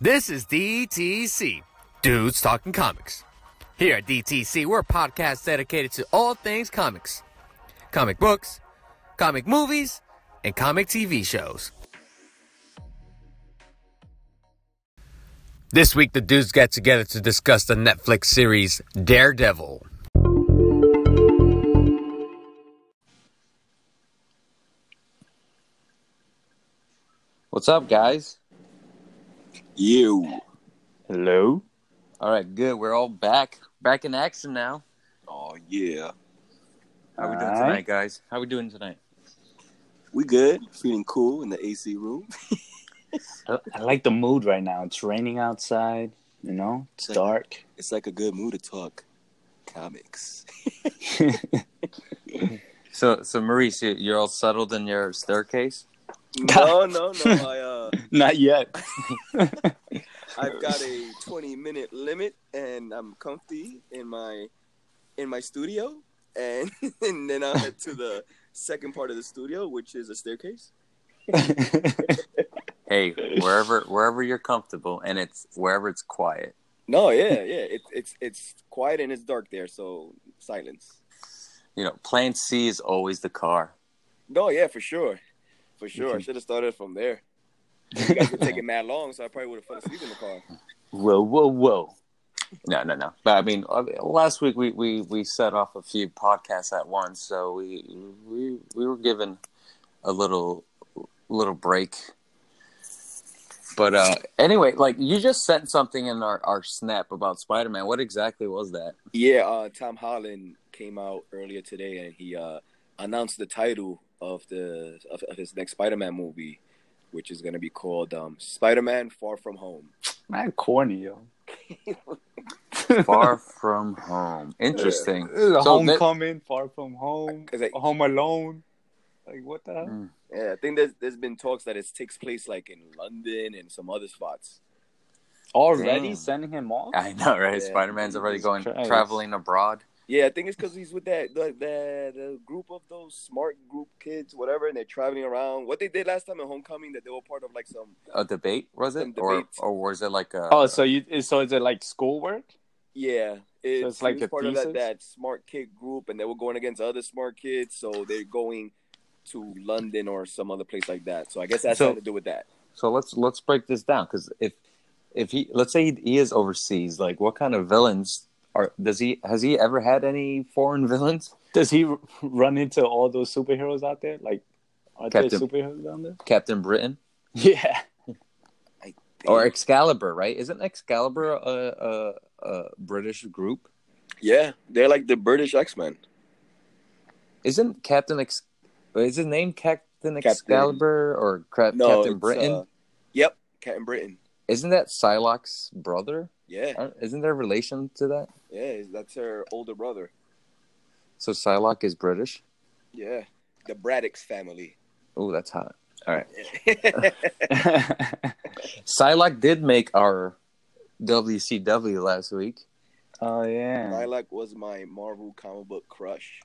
This is DTC, Dudes Talking Comics. Here at DTC, we're a podcast dedicated to all things comics comic books, comic movies, and comic TV shows. This week, the dudes get together to discuss the Netflix series Daredevil. What's up, guys? You. Hello. All right, good. We're all back, back in action now. Oh yeah. How we doing Alright. tonight, guys? How we doing tonight? We good. Feeling cool in the AC room. I, I like the mood right now. It's raining outside. You know, it's Like- dark. It's like a good mood to talk comics. So, so Maurice, you- you're all settled in your staircase. No, no, no. I uh Not yet. I've got a 20 minute limit and I'm comfy in my in my studio and, and then I'll head to the second part of the studio, which is a staircase. Hey, wherever wherever you're comfortable, and it's wherever it's quiet. No, yeah, yeah. It's it's it's quiet and it's dark there, so silence. You know, plan C is always the car. No, yeah, for sure. For sure. I should have started from there. You guys were taking mad long, so I probably would have fell asleep in the car. whoa, whoa, whoa. No, no, no. But I mean, uh, last week we, we, we set off a few podcasts at once, so we we we were given a little little break. But uh, anyway, like you just sent something in our, our snap about Spider Man. What exactly was that? Yeah, uh, Tom Holland came out earlier today and he uh, announced the title of the of, of his next Spider-Man movie, which is going to be called um, Spider-Man: Far From Home. Man, corny, yo. Far from home. Interesting. This is a So that- homecoming, far from home, Cause I, home alone. Like, what the hell? Mm. yeah, I think there's there's been talks that it takes place like in London and some other spots. Already Damn. sending him off? I know, right? Yeah. Spider Man's already going Christ. traveling abroad. Yeah, I think it's because he's with that the, the the group of those smart group kids, whatever, and they're traveling around. What they did last time in Homecoming, that they were part of like some A debate was it, or or was it like a? Oh, so you so is it like schoolwork? Yeah, it's, it's like he was a of that, thesis? that smart kid group, and they were going against other smart kids, so they're going to London or some other place like that. So I guess that's So- something to do with that. So let's let's break this down because if if he let's say he, he is overseas, like what kind of villains are does he has he ever had any foreign villains? Does he run into all those superheroes out there? Like, are there Captain- superheroes down there? Captain Britain Yeah. or Excalibur, right? Isn't Excalibur a a, a British group? yeah, they're like the British X Men. Isn't Captain Ex is his name Captain Captain- Excalibur or Cra- No, Captain Britain? uh, yep, Captain Britain. Isn't that Psylocke's brother? Yeah, uh, Isn't there a relation to that? yeah, that's her older brother. So Psylocke is British. Yeah, the Braddocks family. Oh, that's hot. All right. Psylocke did make our WCW last week. oh yeah. Psylocke was my Marvel comic book crush.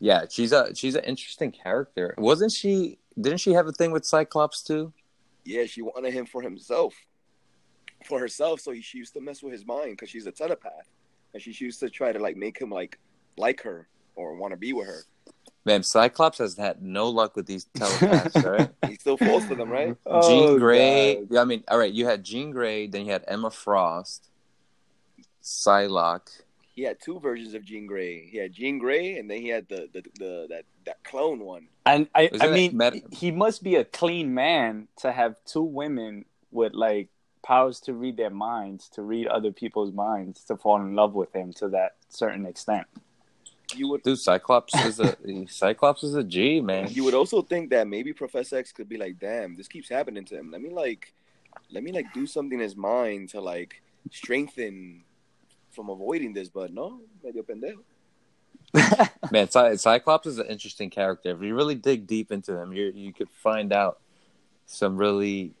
Yeah, she's a she's an interesting character. Wasn't she? Didn't she have a thing with Cyclops too? Yeah, she wanted him for himself, for herself. So she used to mess with his mind because she's a telepath, and she used to try to like make him like like her or want to be with her. Man, Cyclops has had no luck with these telepaths, right? He still falls for them, right? Oh, Jean Grey. God. Yeah, I mean, all right, you had Jean Grey, then you had Emma Frost, Psylocke. He had two versions of Jean Grey. He had Jean Grey, and then he had the the, the that that clone one. And I, Isn't I mean, met- he must be a clean man to have two women with like powers to read their minds, to read other people's minds, to fall in love with him to that certain extent. You would Dude, Cyclops is a Cyclops is a G man. you would also think that maybe Professor X could be like, damn, this keeps happening to him. Let me like, let me like do something in his mind to like strengthen from avoiding this. But no, medio pendejo. Man, Cy- Cyclops is an interesting character. If you really dig deep into him, you you could find out some really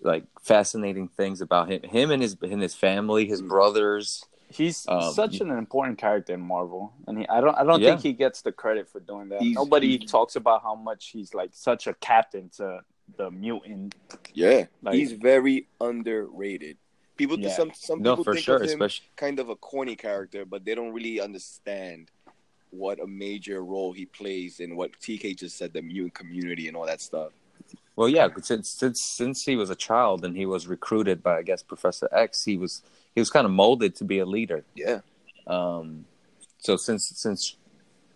like fascinating things about him. Him and his and his family, his brothers. He's Um, such an important character in Marvel, and he, I don't I don't Yeah. think he gets the credit for doing that. He's- Nobody he's- talks about how much he's like such a captain to the mutant Yeah, Like- he's very underrated. People, Yeah. some some No, people for think sure, of him especially kind of a corny character, but they don't really understand what a major role he plays in what TK just said, the mutant community and all that stuff. Well, yeah, since since since he was a child and he was recruited by I guess Professor X, he was he was kind of molded to be a leader. Yeah, Um, so since since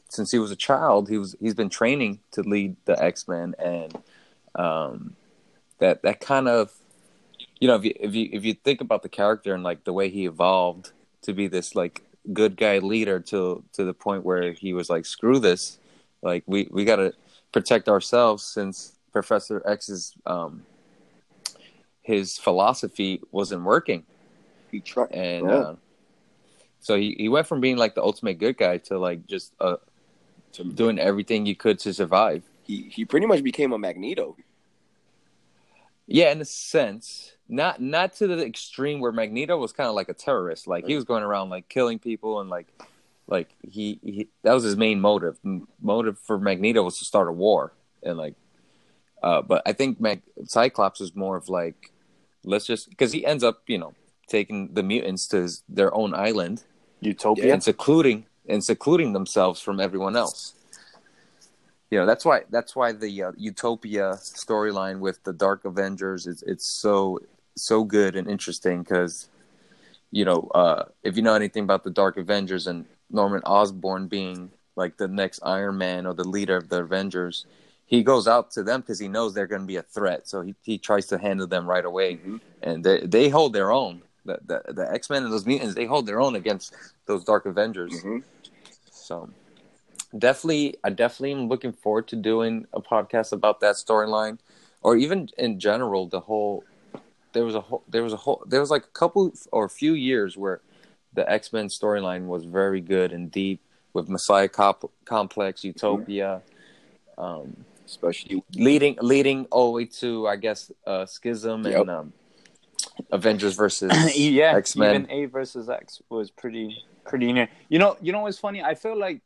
since he was a child, he was he's been training to lead the X Men, and um, that that kind of you know if you if you if you think about the character and like the way he evolved to be this like good guy leader to to the point where he was like screw this, like we we got to protect ourselves since Professor X's um his philosophy wasn't working he tried. and Yeah. uh, so he, he went from being like the ultimate good guy to like just uh, doing everything you could to survive. He he pretty much became a Magneto. Yeah, in a sense, not not to the extreme where Magneto was kind of like a terrorist. Like he was going around like killing people and like like he, he that was his main motive. M- motive for Magneto was to start a war and like. Uh, but I think Mag- Cyclops is more of like, let's just because he ends up, you know, taking the mutants to his, their own island Utopia. and secluding and secluding themselves from everyone else. You know, that's why that's why the uh, Utopia storyline with the Dark Avengers is it's so so good and interesting because you know uh, if you know anything about the Dark Avengers and Norman Osborn being like the next Iron Man or the leader of the Avengers, he goes out to them because he knows they're going to be a threat, so he he tries to handle them right away, Mhm. and they they hold their own. The the, the X Men and those mutants they hold their own against those Dark Avengers. Mhm. So definitely, I definitely am looking forward to doing a podcast about that storyline, or even in general the whole. There was a whole. There was a whole. There was like a couple or a few years where the X Men storyline was very good and deep with Messiah Cop- Complex, Utopia, um, Especially leading leading all the way to I guess uh, Schism Yep. and um, Avengers versus yeah, X Men. even A versus X was pretty pretty near. You know, you know what's funny? I feel like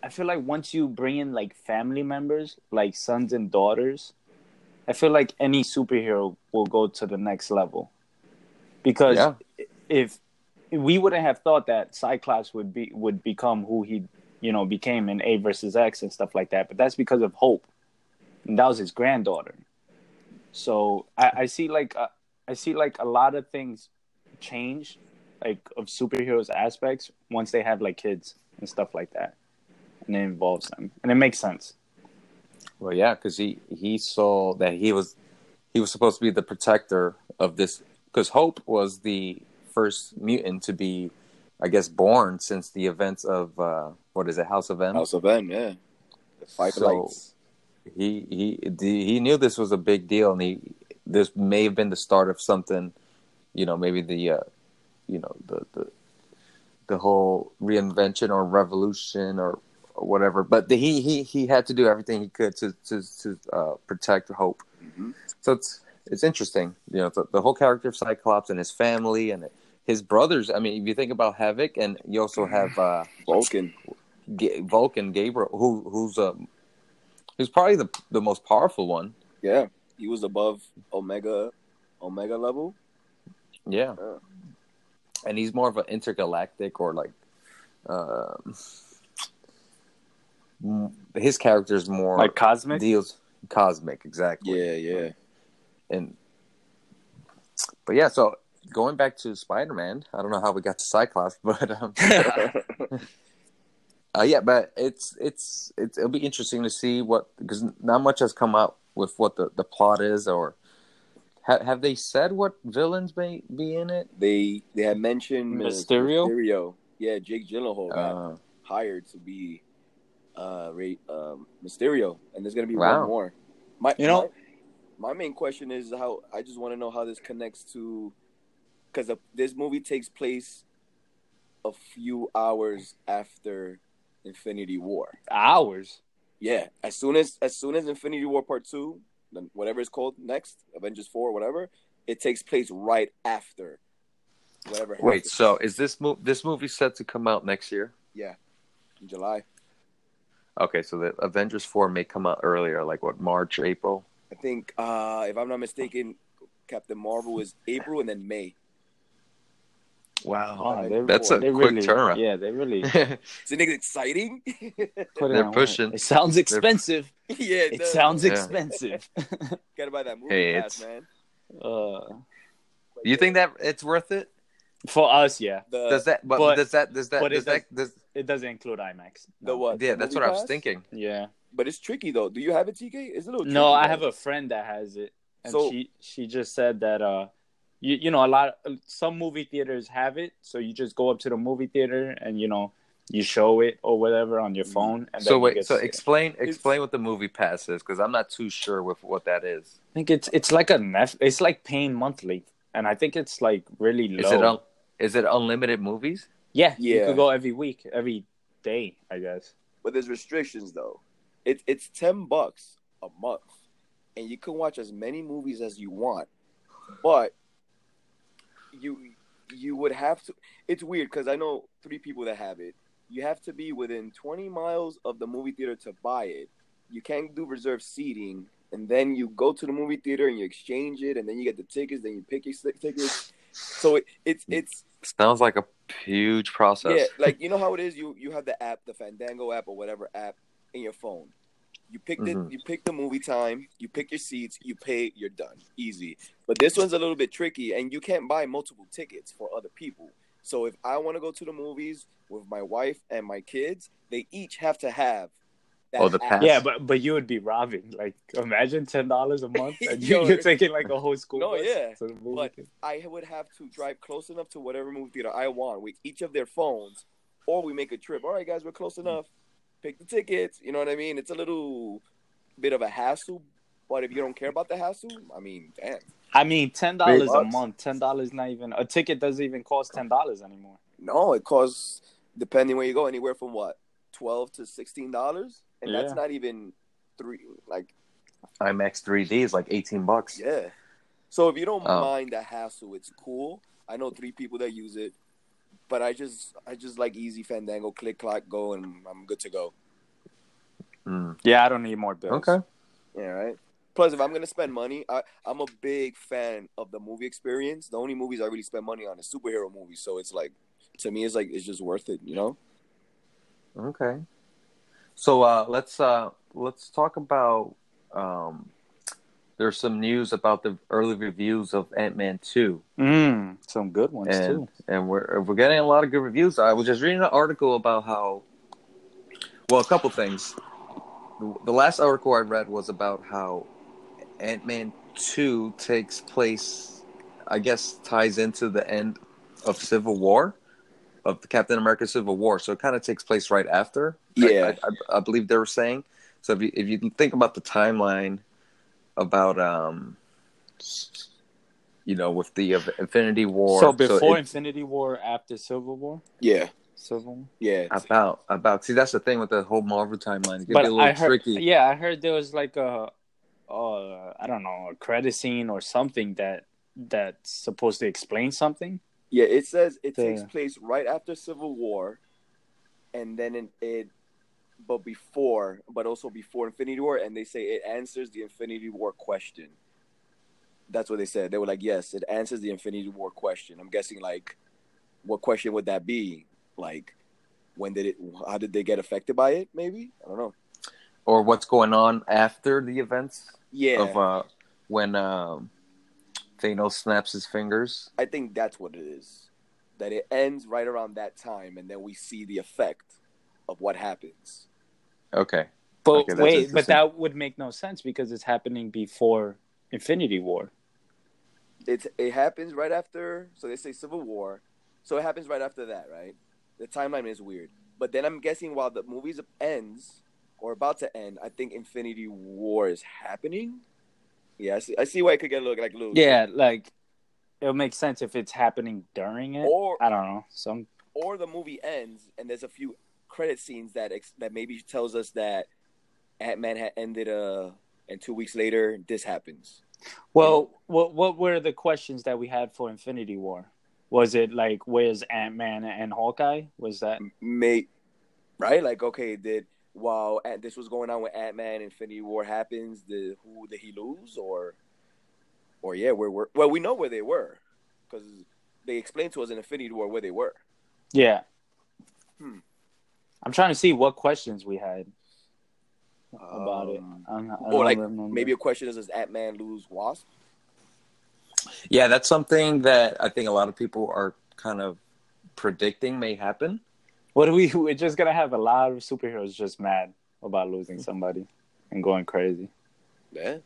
I feel like once you bring in like family members, like sons and daughters, I feel like any superhero will go to the next level. Because Yeah. if we wouldn't have thought that Cyclops would be would become who he, you know, became in A versus X and stuff like that, but that's because of Hope. And that was his granddaughter. So I, I see like uh, I see like a lot of things change, like of superheroes aspects once they have like kids and stuff like that, and it involves them, and it makes sense. Well, yeah, because he he saw that he was he was supposed to be the protector of this. Because Hope was the first mutant to be, I guess, born since the events of uh, what is it, House of M. House of M, yeah. The five So- lights. He he the, he knew this was a big deal, and he this may have been the start of something. You know, maybe the uh, you know the the the whole reinvention or revolution or, or whatever. But the, he he he had to do everything he could to to to uh, protect Hope. Mhm. So it's it's interesting, you know, the, the whole character of Cyclops and his family and his brothers. I mean, if you think about Havoc, and you also have uh, Vulcan. G- Vulcan Gabriel, who who's um who's probably the the most powerful one. Yeah. He was above Omega Omega level. Yeah, Yeah. and he's more of an intergalactic or like, um, m- his character's more Like cosmic. deals cosmic exactly. Yeah, yeah. and but yeah, so going back to Spider Man, I don't know how we got to Cyclops, but um, uh, yeah, but it's it's it's it'll be interesting to see what because not much has come out with what the the plot is or. ha- Have they said what villains may be in it? they they had mentioned uh, Mysterio? Mysterio. Yeah, Jake Gyllenhaal got Uh, hired to be uh Ray, um Mysterio, and there's gonna be Wow. one more. My You know- my, my main question is how I just want to know how this connects to because this movie takes place a few hours after Infinity War. Hours. Yeah, as soon as as soon as Infinity War Part Two, then whatever it's called next, Avengers Four, whatever, it takes place right after. Whatever. Wait, happens. so is this mo- this movie set to come out next year? yeah, in July. Okay, so the Avengers four may come out earlier, like what March, April. I think, uh, if I'm not mistaken, Captain Marvel is April and then May. Wow. Oh, they- That's a they quick really, turnaround. Yeah, they really Isn't it exciting? put it They're on pushing. It sounds expensive. yeah, It does. sounds Yeah. expensive. Gotta buy that movie Hey, pass, man. uh, you yeah, think that it's worth it? for us, yeah, the, Does that? But, but- does that? Does that? but it Does that? Does, it doesn't include IMAX. the what? yeah, The that's movie what I was thinking. Yeah. But it's tricky though. Do you have a TK? It's a little. No, tricky, I have a friend that has it, and So- she she just said that uh, you you know a lot some movie theaters have it, so you just go up to the movie theater and you know you show it or whatever on your mm. phone. And So then wait, get so to- explain It's- explain what the MoviePass is because I'm not too sure with what that is. I think it's it's like a Netf- it's like paying monthly, and I think it's like really low. Is it un- is it unlimited movies? yeah, yeah you Yeah. could go every week, every day, I guess. But there's restrictions though. It's it's ten bucks a month, and you can watch as many movies as you want. But you you would have to. It's weird because I know three people that have it. You have to be within 20 miles of the movie theater to buy it. You can't do reserved seating, and then you go to the movie theater and you exchange it, and then you get the tickets. Then you pick your tickets. So it, it's it's Sounds like a huge process. yeah, like you know how it is. You you have the app, the Fandango app or whatever app in your phone. You pick the Mhm. you pick the movie time. You pick your seats. You pay. You're done. Easy. But this one's a little bit tricky, and you can't buy multiple tickets for other people. So if I want to go to the movies with my wife and my kids, they each have to have. That Oh, the app. pass. Yeah, but but you would be robbing. Like, imagine ten dollars a month, and you, Yo. you're taking like a whole school. No, bus yeah, to the movie but- theater. I would have to drive close enough to whatever movie theater I want with each of their phones, or we make a trip. All right, guys, we're close enough. Pick the tickets. You know what I mean? It's a little bit of a hassle, but if you don't care about the hassle, I mean, damn. I mean, ten dollars a month. Ten dollars not even a ticket doesn't even cost ten dollars anymore. No, it costs depending where you go, anywhere from what twelve to sixteen dollars, and that's not even three. Like, IMAX 3D is like 18 bucks. yeah. So if you don't Oh. mind the hassle, it's cool. I know three people that use it, but I just I just like easy Fandango, click clack, go, and I'm good to go. Mm. Yeah, I don't need more bills. Okay. Yeah, right. Plus, if I'm gonna spend money, I, I'm a big fan of the movie experience. The only movies I really spend money on is superhero movies, so it's like, to me, it's like it's just worth it, you know. Okay. So uh, let's uh, let's talk about. Um, there's some news about the early reviews of Ant Man two, Mm, some good ones and too. and we're we're getting a lot of good reviews. I was just reading an article about how. Well, a couple things. The- The last article I read was about how Ant Man two takes place. I guess ties into the end of Civil War, of the Captain America Civil War. So it kind of takes place right after. Yeah. I, I, I believe they were saying. So if you if you think about the timeline about um, you know, with the Infinity War. so before it's Infinity War, after Civil War, Yeah, Civil War. yeah. about about see that's the thing with the whole Marvel timeline. It But be a little I heard, tricky. yeah, I heard there was like a, uh, I don't know, a credit scene or something that that's supposed to explain something. Yeah, it says it The- takes place right after Civil War, and then it, it, but before, but also before Infinity War, and they say it answers the Infinity War question. That's what they said. They were like, "Yes, it answers the Infinity War question." I'm guessing, like, what question would that be? Like, when did it? How did they get affected by it? Maybe I don't know. Or what's going on after the events Yeah, of uh, when um, Thanos snaps his fingers. I think that's what it is. That it ends right around that time, and then we see the effect of what happens. Okay. But Okay, wait, but that would make no sense because it's happening before Infinity War. It's it happens right after. So they say Civil War, so it happens right after that, right? The timeline is weird, but then I'm guessing while the movie ends or about to end, I think Infinity War is happening. Yeah, I see, I see why it could get a little like a little Yeah, like it'll make sense if it's happening during it. or I don't know. Some or the movie ends and there's a few credit scenes that ex- that maybe tells us that Ant Man had ended uh and two weeks later this happens. well, what what were the questions that we had for Infinity War? Was it like where's Ant Man and Hawkeye? Was that May right? Like okay, did while Ant- this was going on with Ant Man, Infinity War happens. The who did he lose or, or yeah, where were? Well, we know where they were because they explained to us in Infinity War where they were. Yeah. Hmm. I'm trying to see what questions we had about it. Um, I'm, I or like remember. maybe a question is: Does Ant Man lose Wasp? Yeah, that's something that I think a lot of people are kind of predicting may happen. What do we? We're just gonna have a lot of superheroes just mad about losing somebody and going crazy. Yeah,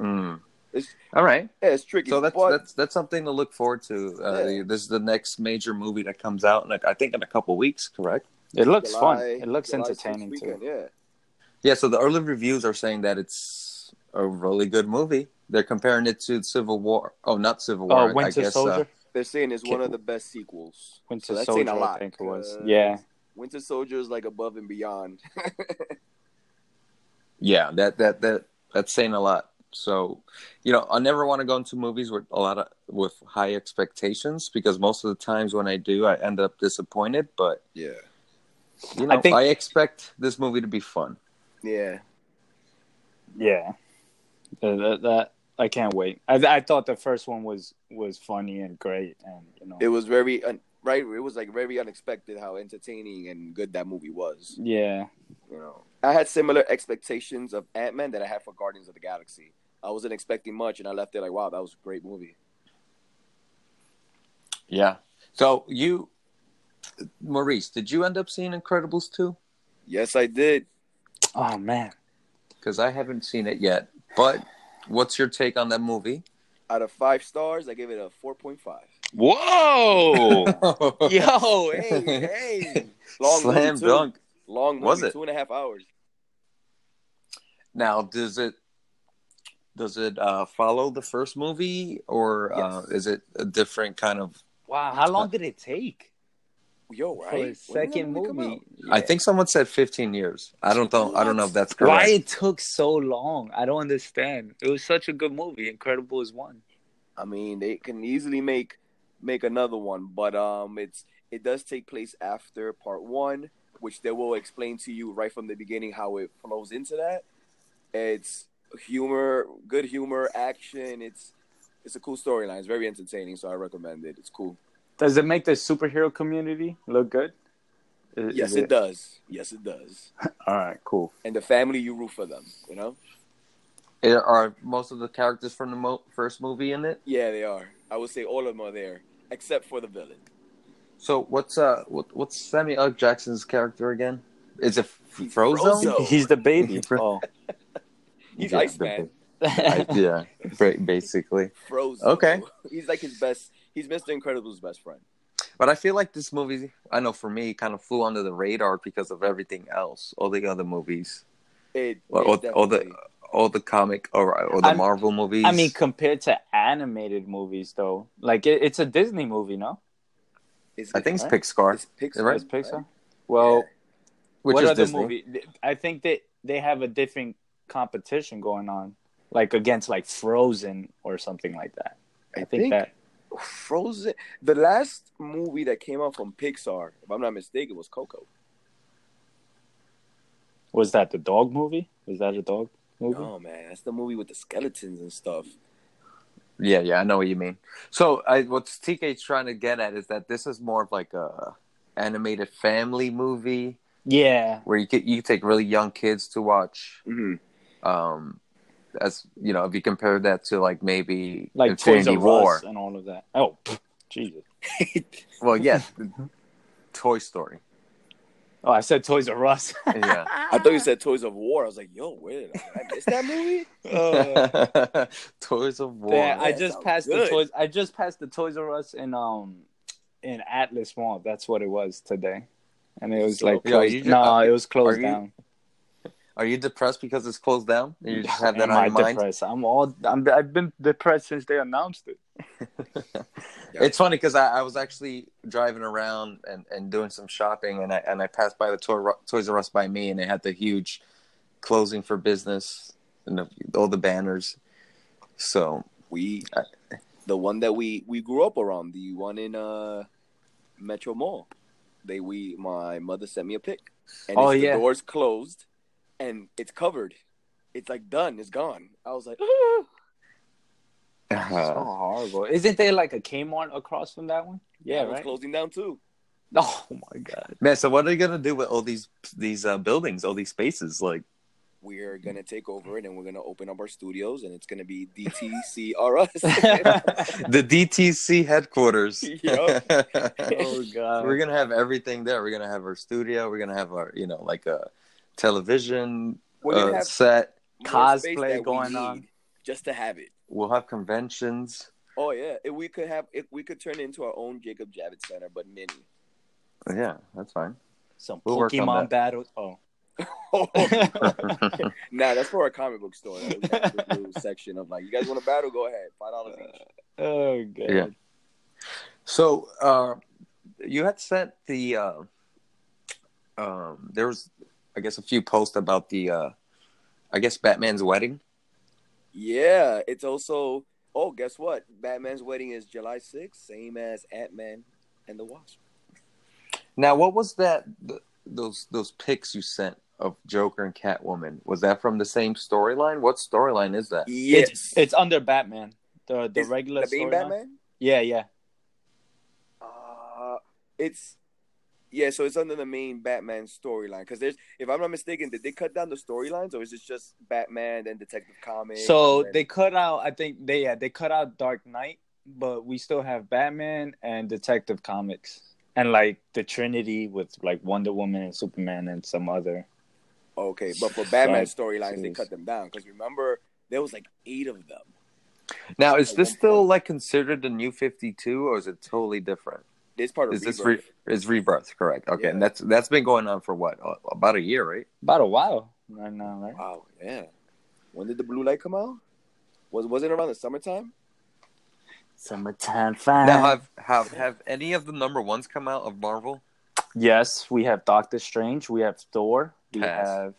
Mm. It's All right. yeah, it's tricky. So that's but that's that's something to look forward to. Uh, Yeah. This is the next major movie that comes out, in like, I think in a couple weeks. Correct? It looks fun. It looks July entertaining weekend, too. Yeah, Yeah. So the early reviews are saying that it's a really good movie. They're comparing it to Civil War. Oh, not Civil War. Oh, I Winter guess, Soldier. Uh, they're saying it's Okay. one of the best sequels. Winter so that's saying a lot, I think it was. 'cause Yeah. Winter Soldier is like above and beyond. yeah, that that that that's saying a lot. So, you know, I never want to go into movies with a lot of with high expectations because most of the times when I do, I end up disappointed. But yeah, you know, I I, expect this movie to be fun. yeah. Yeah. That, that, that- I can't wait. I I thought the first one was was funny and great, and you know. It was very un- right. It was like very unexpected how entertaining and good that movie was. yeah. You know, I had similar expectations of Ant Man that I had for Guardians of the Galaxy. I wasn't expecting much, and I left it like, wow, that was a great movie. Yeah. So you, Maurice, did you end up seeing Incredibles two? Yes, I did. Oh man. Because I haven't seen it yet. But what's your take on that movie? Out of five stars, I gave it a four point five. Whoa. Yo, hey, hey, long Slam dunk. long movie, Was it? two and a half hours. Now, does it does it uh, follow the first movie, or uh, is it a different kind of? wow. How long did it take Yo, for right? a When did that second movie? out? I think someone said fifteen years. I don't know. I don't know if that's correct. Why it took so long? I don't understand. It was such a good movie. Incredible is one. I mean, they can easily make make another one, but um, it's it does take place after part one, which they will explain to you right from the beginning how it flows into that. It's humor, good humor, action. It's it's a cool storyline. It's very entertaining, so I recommend it. It's cool. Does it make the superhero community look good? Is- Yes, is it does. Yes, it does. All right, cool. And the family, you root for them. You know? Are- Are most of the characters from the mo- first movie in it? Yeah, they are. I would say all of them are there, except for the villain. So what's uh what, what's Samuel L. Jackson's character again? Is it He's Frozen? Frozo. He's the baby. oh. He's Yeah, Iceman. I- yeah, basically. Frozen. Okay. He's like his best. He's Mr. Incredible's best friend. But I feel like this movie, I know for me, kind of flew under the radar because of everything else, all the other movies, It, all, it all, all the all the comic or, or the I'm- Marvel movies. I mean, compared to animated movies, though, like it, it's a Disney movie, no? It's, I think it's right? Pixar, it's Pixar. Right? It's Pixar. Well, which what is other Disney. movie? I think that they have a different competition going on, like against like Frozen or something like that. I, I think, think- that Frozen. The last movie that came out from Pixar, if I'm not mistaken, was Coco. was that the dog movie. Was that a dog movie? Oh man, that's the movie with the skeletons and stuff. Yeah, yeah, I know what you mean. So, I, what TK's trying to get at is that this is more of like a animated family movie Yeah, where you could you could take really young kids to watch. Mm-hmm. Um, as you know, if you compare that to like maybe like Infinity Toys R War. Us and all of that. Oh, Jesus! Well, yes, Toy Story. Oh, I said Toys R Us. Yeah. I thought you said Toys of War. I was like, yo, wait, did I miss that movie? Uh, Toys of War. yeah, I just passed good. the toys. I just passed the Toys R Us in um in Atlas Mall. That's what it was today, and it was So- like closed. you ju- no, are- it was closed are you- down. Are you depressed because it's closed down? You just have that Am on I your mind. depressed? I'm all. I'm, I've been depressed since they announced it. It's funny because I, I was actually driving around and, and doing some shopping, and I and I passed by the Toy, Toys R Us by me, and they had the huge closing for business and the, all the banners. So We, the one that we we grew up around, the one in uh Metro Mall. They we my mother sent me a pic. and Oh, it's, yeah. the door's closed, and it's covered. It's like done. It's gone. I was like, "Ah." So Uh, horrible. Isn't there like a Kmart across from that one? Yeah, that one's right. closing down too. Oh my god. man, so what are they gonna do with all these these uh, buildings, all these spaces? Like, We're gonna take over it, and we're gonna open up our studios, and it's gonna be DTCRS. the DTC headquarters. Yup. oh god. We're gonna have everything there. We're gonna have our studio. We're gonna have our, you know, like a television uh, set. Cosplay going on. just to have it. We'll have conventions. Oh yeah, if we could have, if we could turn it into our own Jacob Javits Center, but mini. Yeah, that's fine. Some We'll Pokemon that. battles. Oh. nah, that's for our comic book store. We little section of like, you guys want to battle? Go ahead, five dollars each. Oh god. Yeah. so, uh, you had sent the, uh, um, there was, I guess, a few posts about the, uh, I guess, Batman's wedding. Yeah, it's also. Oh, guess what? Batman's wedding is July sixth, same as Ant Man and the Wasp. Now, what was that? th those those pics you sent of Joker and Catwoman was that from the same storyline? What storyline is that? Yes, It's it's under Batman. The the Is regular the. Batman. Yeah, yeah. Uh, it's yeah, so it's under the main Batman storyline. Because there's, if I'm not mistaken, did they cut down the storylines, or is it just Batman and Detective Comics? So then- they cut out. I think they yeah they cut out Dark Knight, but we still have Batman and Detective Comics, and like the Trinity with like Wonder Woman and Superman and some other. okay, but for Batman Right. storylines, they cut them down. Because remember, there was like eight of them. Now, is this still like considered the new Fifty Two, or is it totally different? This part of Is this Rebirth. re- is rebirth correct? Okay, Yeah. and that's that's been going on for what uh, about a year, right? About a while right now, right? Wow, yeah. When did the blue light come out? Was was it around the summertime? Summertime fine. Now, have have have any of the number ones come out of Marvel? yes, we have Doctor Strange. We have Thor. We Pass. have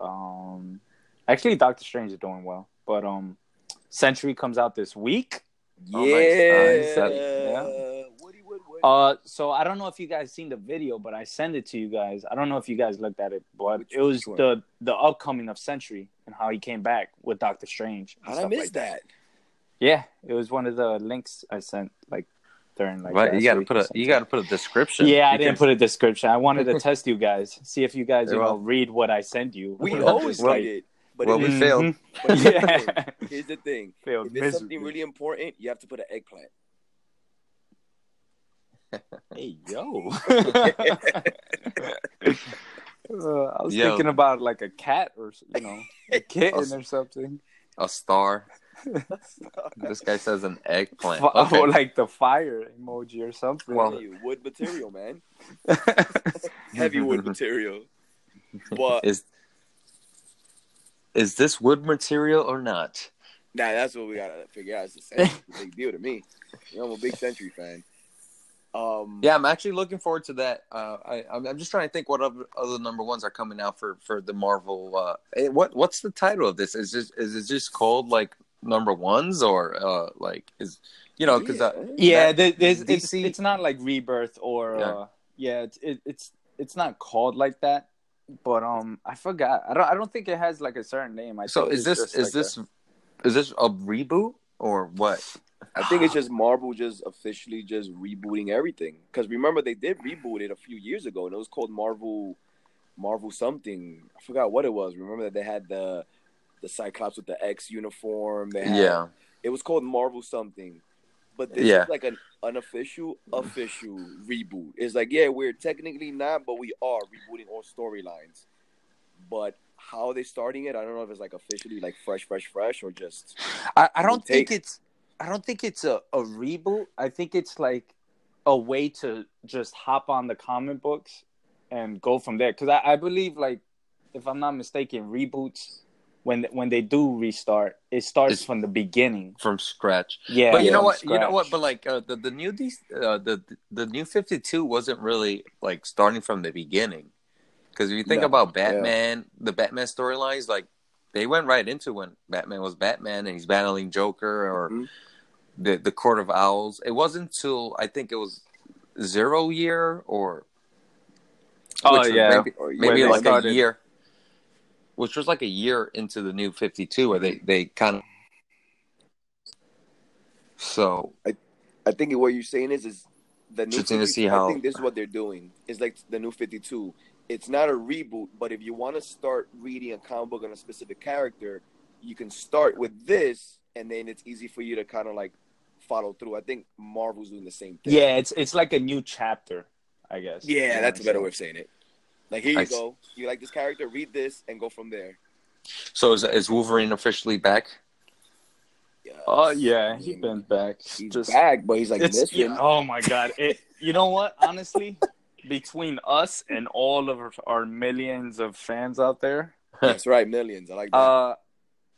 um, actually Doctor Strange is doing well, but um, Sentry comes out this week. Oh, yeah. nice, nice. Yeah. Woody Woodward. Uh, so I don't know if you guys seen the video, but I sent it to you guys. I don't know if you guys looked at it, but Which- it was one? the the upcoming of Sentry and how he came back with Doctor Strange. How'd I stuff miss like that? Yeah, it was one of the links I sent like during like. right, you got to put a you got to put a description. Yeah, I didn't put a description. I wanted to test you guys, see if you guys, you know, read what I send you. We always well- read it. But well, it- we failed. but here's the yeah. thing. Here's the thing. Failed If it's something really important, you have to put an eggplant. Hey yo. Uh, I was Yo. thinking about like a cat or you know a kitten or something. a star. This guy says an eggplant. Fi- Okay. Or like the fire emoji or something. Well- Hey, wood material, man. Heavy wood material. But is is this wood material or not? nah, that's what we gotta figure out. It's a Sentry. It's a big deal to me. You know, I'm a big Sentry fan. Um, Yeah, I'm actually looking forward to that. Uh, I, I'm I'm just trying to think what other, other number ones are coming out for for the Marvel. Uh, eh, what what's the title of this? Is this is it just called like number ones or uh, like is you know because uh, yeah, that- there- there's, it's, DC it's not like rebirth or Yeah. uh, yeah, it's it, it's it's not called like that. But um, I forgot. I don't. I don't think it has like a certain name. I so think is this is like this is this a reboot or what? I think it's just Marvel just officially just rebooting everything. Because remember, they did reboot it a few years ago, and it was called Marvel, Marvel something. I forgot what it was. Remember that they had the the Cyclops with the X uniform. They had, Yeah, it was called Marvel something. But this Yeah. is like an unofficial, official reboot. It's like, yeah, we're technically not, but we are rebooting all storylines. But how are they starting it? I don't know if it's like officially like fresh, fresh, fresh, or just I, I don't Take- think it's I don't think it's a, a reboot. I think it's like a way to just hop on the comic books and go from there. Because I, I believe like if I'm not mistaken, reboots when when they do restart, it starts It's- from the beginning. from scratch. Yeah, but you know from what? You know what? But like uh, the the new uh, the the new Fifty Two wasn't really like starting from the beginning. Because if you think No, about Batman, the Batman storylines, like they went right into when Batman was Batman and he's battling Joker or Mhm. the the Court of Owls. It wasn't until I think it was Zero Year or Oh, was yeah. maybe, maybe like started- a year, which was like a year into the new Fifty Two, where they they kind of. So I I think what you're saying is is the new. Interesting to see how- I think this is what they're doing. It's like the new Fifty Two. It's not a reboot, but if you want to start reading a comic book on a specific character, you can start with this, and then it's easy for you to kind of like follow through. I think Marvel's doing the same thing. Yeah, it's it's like a new chapter, I guess. yeah, that's a better way of saying it. Like here you I- go. You like this character? Read this and go from there. so is is Wolverine officially back? Yes. Oh yeah, uh, he's been back. He's Just back, but he's like it's missing. yeah, oh my god. It you know what? Honestly, between us and all of our millions of fans out there, That's right, millions. I like that. uh,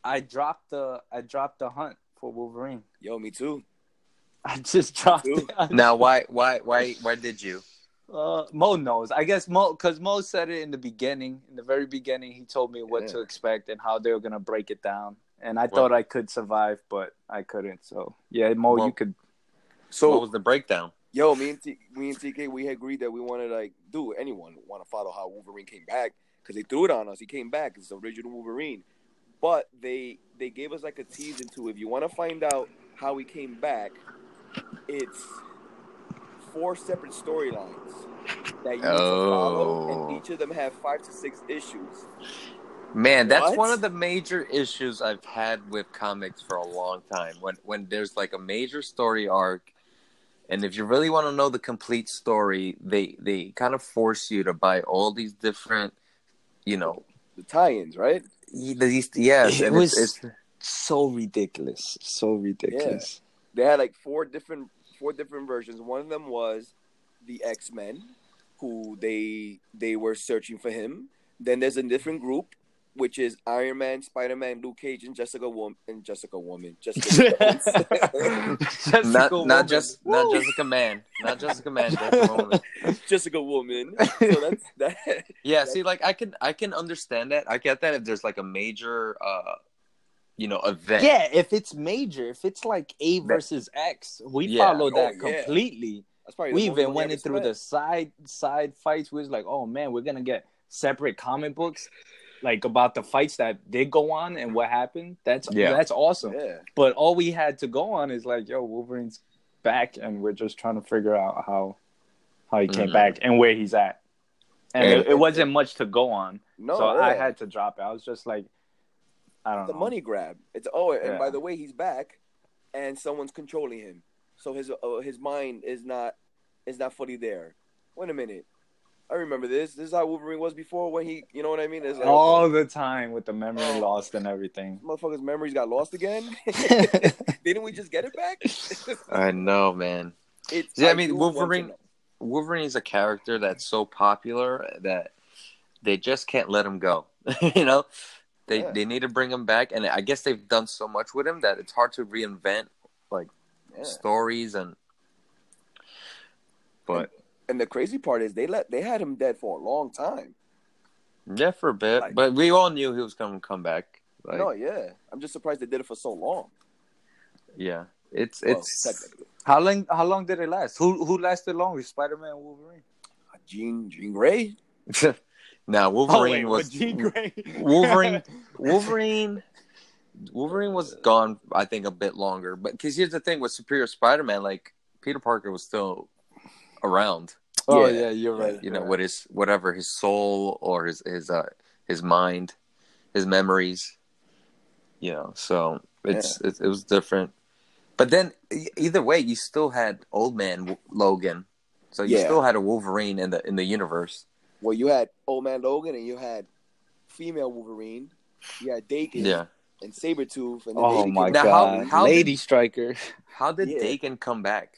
I dropped the I dropped the hunt for Wolverine. Yo, me too. I just dropped it. Now, why why why why did you? Uh, Mo knows. I guess Mo, because Mo said it in the beginning, in the very beginning, he told me what Yeah. to expect and how they were gonna break it down. And I Well- thought I could survive, but I couldn't. So yeah, Mo, Well- you could. So what was the breakdown? Yo, me and T- me and TK, we agreed that we wanted to like do anyone want to follow how Wolverine came back because they threw it on us. He came back. It's the original Wolverine, but they they gave us like a tease into if you want to find out how he came back, it's four separate storylines that you to follow, Oh. and each of them have five to six issues. Man, that's What? one of the major issues I've had with comics for a long time. When when there's like a major story arc, and if you really want to know the complete story, they they kind of force you to buy all these different, you know, The tie-ins, right? these yes, It was- it's, it's So ridiculous. So ridiculous. They had like four different four different versions. One of them was the X Men, who they they were searching for him. Then there's a different group, which is Iron Man, Spider Man, Luke Cage, and Jessica Woman and Jessica Woman. Jessica Jessica not Woman. not just not Woo! Jessica Man, not Jessica Man, Jessica Woman. Jessica Woman. So that's that. Yeah, see, like I can I can understand that. I get that if there's like a major, uh, you know, event. Yeah, if it's major, if it's like A versus X, we Yeah. follow Oh, that yeah. completely. That's probably we the even went ever through spent. the side side fights. We was like, oh man, we're gonna get separate comic books, like about the fights that did go on and what happened. That's Yeah. that's awesome. Yeah. But all we had to go on is like, yo, Wolverine's back, and we're just trying to figure out how how he came Mhm. back and where he's at. And And- it, it wasn't much to go on, No, so I had to drop it. I was just like, I don't the know. money grab. It's oh, and by the way, he's back, and someone's controlling him, so his uh, his mind is not is not fully there. Wait a minute, I remember this. This is how Wolverine was before when he, you know what I mean? It's like, all okay, the time with the memory Oh. lost and everything. motherfuckers' memories got lost again. Didn't we just get it back? I know, man. it's, Yeah, I mean, do want to Wolverine- Wolverine is a character that's so popular that they just can't let him go. you know, they Yeah. they need to bring him back, and I guess they've done so much with him that it's hard to reinvent like Yeah. stories and. But And the crazy part is they let they had him dead for a long time. yeah, for a bit, Like- but we all knew he was going to come back. Like, no, yeah, I'm just surprised they did it for so long. yeah, it's Well, it's. How long? How long did it last? Who who lasted longer, Spider Man Wolverine? Uh, Jean Jean Grey. now Wolverine oh, was Jean Grey. Wolverine. Wolverine. Wolverine was gone, I think, a bit longer. But because here's the thing with Superior Spider-Man, like Peter Parker was still around. oh Yeah. yeah, you're right. You know, you're with his whatever his soul or his his uh his mind, his memories. You know, so it's it, it was different. But then either way, you still had Old Man Logan, so you Yeah. still had a Wolverine in the in the universe. Well, you had Old Man Logan and you had female Wolverine. You had Daken Yeah. and Sabretooth. And then Oh they my became- Now, how- god, how Lady did- Striker. How did Yeah. Daken come back?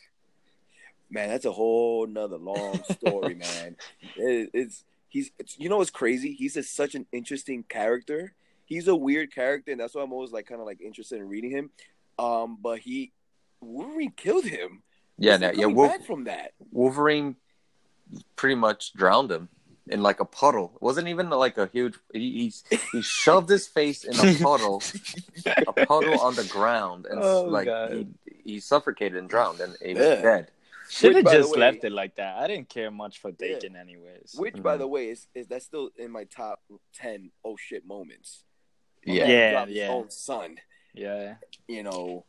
Man, that's a whole nother long story, man. It, it's he's it's, you know what's crazy? He's just such an interesting character. He's a weird character, and that's why I'm always like kind of like interested in reading him. Um, but he Wolverine killed him. Yeah, no, yeah. Wolf, from that. Wolverine pretty much drowned him in like a puddle. It wasn't even like a huge. He he's, he shoved his face in a puddle, a puddle on the ground, and Oh, like God. he, he suffocated and drowned, and he was Yeah. dead. Should have just way- left it like that. I didn't care much for Daken, anyways. Which, by Mhm. the way, is, is that's still in my top ten oh shit moments. My Yeah. man Yeah, dropped yeah. Own son, yeah, you know.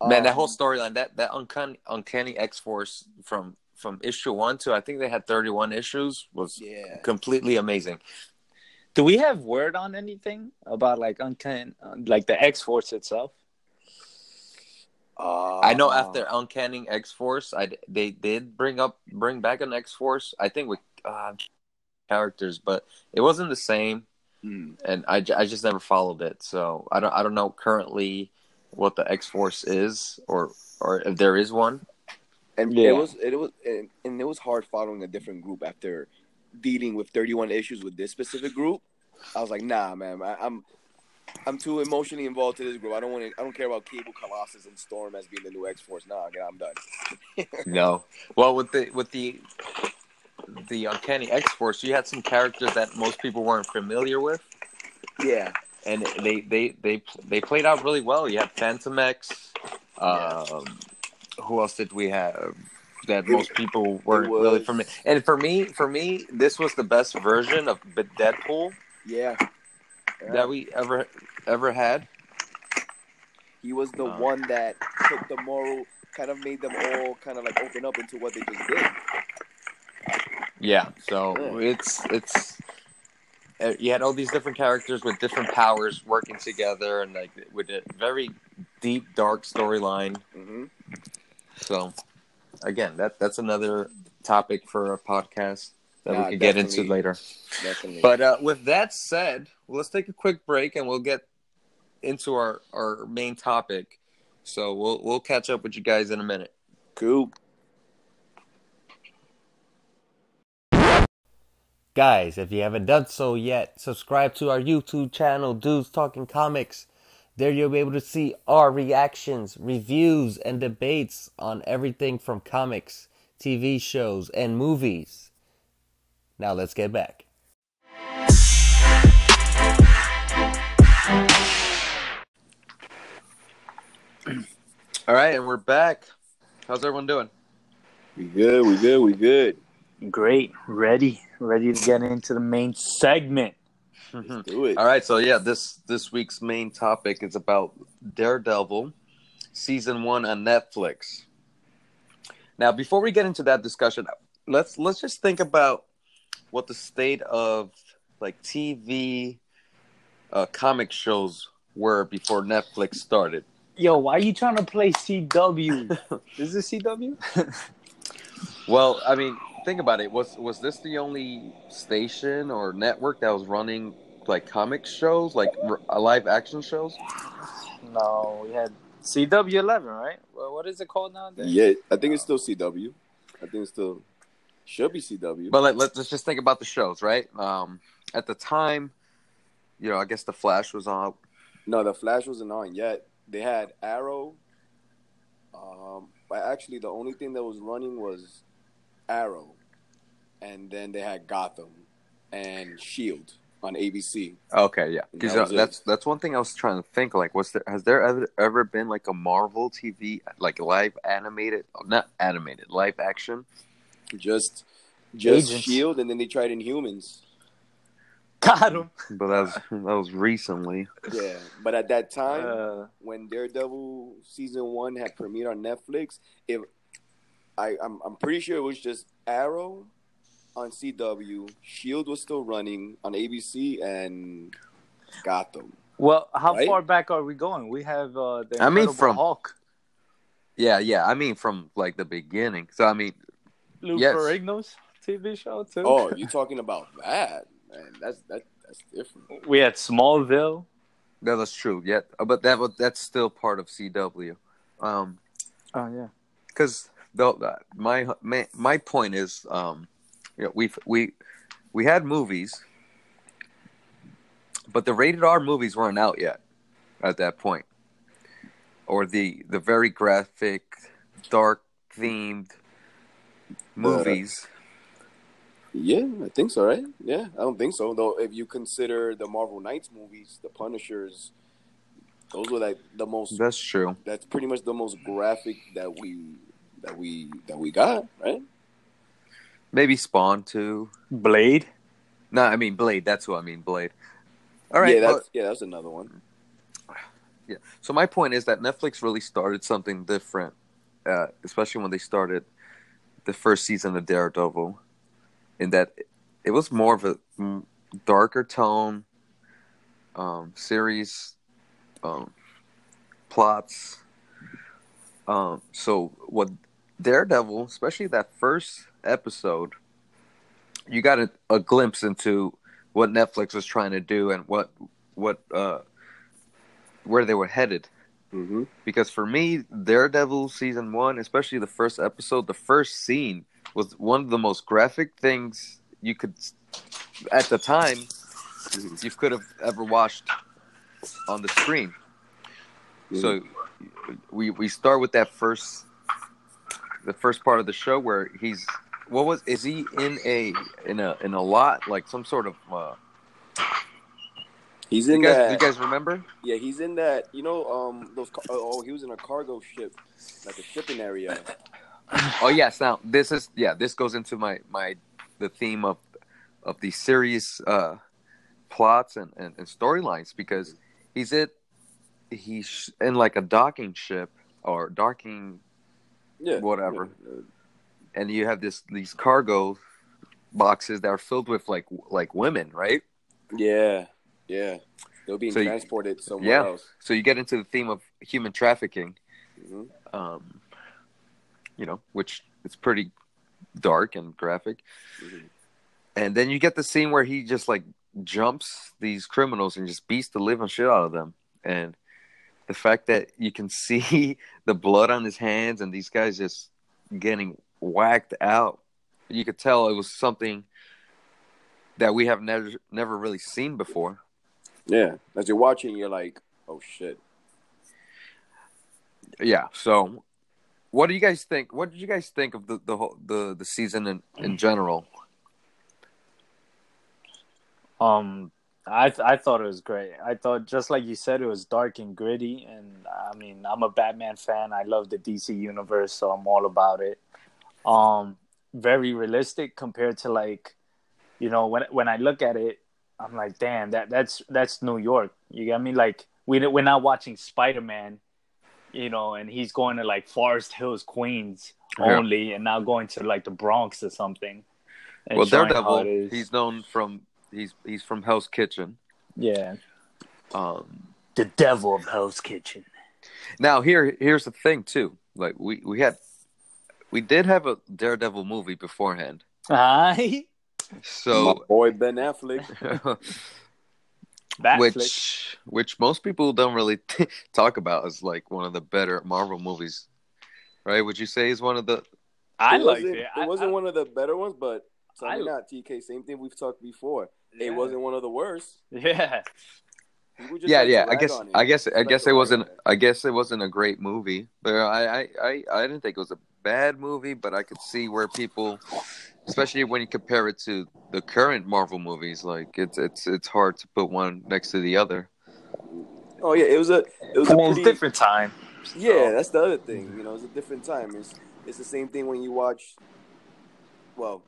Man, that um, whole storyline, that that uncanny, uncanny X Force from from issue one to I think they had thirty one issues was Yeah. completely amazing. Do we have word on anything about like uncanny, like the X Force itself? Uh, I know after Uncanny X Force, I they did bring up bring back an X Force. I think with uh, characters, but it wasn't the same, Mm. and I, I just never followed it. So I don't I don't know currently what the X Force is or or if there is one. and Yeah. it was it was and, and it was hard following a different group after dealing with 31 issues with this specific group. I was like, nah, man, I, I'm I'm too emotionally involved to this group. I don't want to. I don't care about Cable, Colossus, and Storm as being the new X Force. Nah, yeah, I'm done. No. Well, with the with the the Uncanny X Force, you had some characters that most people weren't familiar with, Yeah, and they they they they played out really well. You had Fantomex. Um, Who else did we have that most people weren't really familiar? And for me, for me, this was the best version of Deadpool yeah. That we ever ever had. He was the Uh, one that took the moral, kind of made them all kind of like open up into what they just did. Yeah. So Yeah. it's it's uh, you had all these different characters with different powers working together, and like with a very deep, dark storyline. hmm So again, that that's another topic for a podcast that Nah, we could get into later. Definitely. But uh, with that said, let's take a quick break and we'll get into our our main topic. So we'll we'll catch up with you guys in a minute. cool. Guys, if you haven't done so yet, subscribe to our YouTube channel, Dudes Talking Comics. There you'll be able to see our reactions, reviews, and debates on everything from comics, TV shows, and movies. Now let's get back. All right, and we're back. How's everyone doing? We good. We good. We good. Great, ready, ready to get into the main segment. Let's mm-hmm. do it. All right, so yeah, this this week's main topic is about Daredevil, season one on Netflix. Now, before we get into that discussion, let's let's just think about what the state of like TV uh, comic shows were before Netflix started. Yo, why are you trying to play CW? Is this CW? Well, I mean, think about it. Was was this the only station or network that was running like comic shows, like r- live action shows? no, we had CW eleven, right? Well, what is it called nowadays? Yeah, I think it's still CW. I think it's still should be CW. But like, let's let's just think about the shows, right? Um, at the time, you know, I guess the Flash was on. no, the Flash wasn't on yet. They had Arrow. Um, but actually, the only thing that was running was Arrow, and then they had Gotham and Shield on ABC. Okay, yeah, because That it. that's that's one thing I was trying to think. Like, was there has there ever ever been like a Marvel TV like live animated, not animated, live action? Just, just Agents. Shield, and then they tried Inhumans. Got him. But that was that was recently. Yeah, but at that time, Uh, when Daredevil season one had premiered on Netflix, if I, I'm, I'm pretty sure it was just Arrow on CW, Shield was still running on ABC, and Gotham. well, how Right? far back are we going? We have uh, the I mean, from- Hulk, Yeah, yeah. I mean, from like the beginning. So I mean, Lou Yes. Ferrigno's TV show too. Oh, you're talking about that, man? That's that, that's different. we had Smallville. no, that's true. Yeah, uh, but that was that's still part of CW. Um, Oh yeah. because the my, my my point is, um, you know, we we we had movies, but the rated R movies weren't out yet at that point, or the the very graphic, dark themed movies. Yeah, I think so, right? Yeah, I don't think so. Though, if you consider the Marvel Knights movies, the Punishers, those were like the most. That's true. That's pretty much the most graphic that we that we that we got, right? Maybe Spawn too. Blade. No, I mean Blade. That's who I mean. Blade. All right. yeah, that's well, yeah, that's another one. yeah. So my point is that Netflix really started something different, uh, especially when they started the first season of Daredevil, in that it was more of a darker tone um, series, um, plots. Um, so what Daredevil, especially that first episode, you got a, a glimpse into what Netflix was trying to do and what what uh, where they were headed. Mm-hmm. Because for me, Daredevil season one, especially the first episode, the first scene was one of the most graphic things you could, at the time, you could have ever watched on the screen. So we we start with that first the first part of the show where he's what was is he in a in a in a lot like some sort of uh He's you in guys, that. you guys remember Yeah, he's in that. You know, um, those. car- Oh, he was in a cargo ship, like a shipping area. oh yes now this is yeah this goes into my my the theme of of the series uh plots and and, and storylines because he's it he's in like a docking ship or docking Yeah, Whatever. Yeah. and you have this these cargo boxes that are filled with like like women right Yeah, yeah. They're being So you- transported somewhere yeah. else. so you get into the theme of human trafficking hmm um you know which is pretty dark and graphic Mhm. and then you get the scene where he just like jumps these criminals and just beats the living shit out of them and the fact that you can see the blood on his hands and these guys just getting whacked out you could tell it was something that we have never never really seen before Yeah, as you're watching, you're like, "Oh shit." yeah so what do you guys think what did you guys think of the the whole the, the season in, in general Um, I th- I thought it was great. I thought just like you said, it was dark and gritty. And I mean, I'm a Batman fan. I love the DC universe, so I'm all about it. Um, very realistic compared to like, you know, when when I look at it, I'm like, damn, that that's that's New York. You get me? Like we we're not watching Spider Man, you know, and he's going to like Forest Hills, Queens Yeah. only, and now going to like the Bronx or something. well daredevil he's known from he's he's from hell's kitchen yeah. um the devil of Hell's Kitchen. Now here here's the thing too. Like we we had we did have a Daredevil movie beforehand. Aye. My So boy Ben Affleck. That which which most people don't really talk about as like one of the better Marvel movies. Right? Would you say is one of the I it liked wasn't, it. It wasn't one of the better ones, but tell I- not TK. Same thing we've talked before. Yeah. It wasn't one of the worst. Yeah. Just Yeah, like yeah. I guess. I guess I guess it wasn't. I guess it wasn't a great movie. But I I, I, I didn't think it was a bad movie, but I could see where people especially when you compare it to the current Marvel movies, like it's it's it's hard to put one next to the other. Oh yeah, it was a it was I a mean, pretty different time. Yeah, that's the other thing. You know, it's a different time. It's it's the same thing when you watch, well,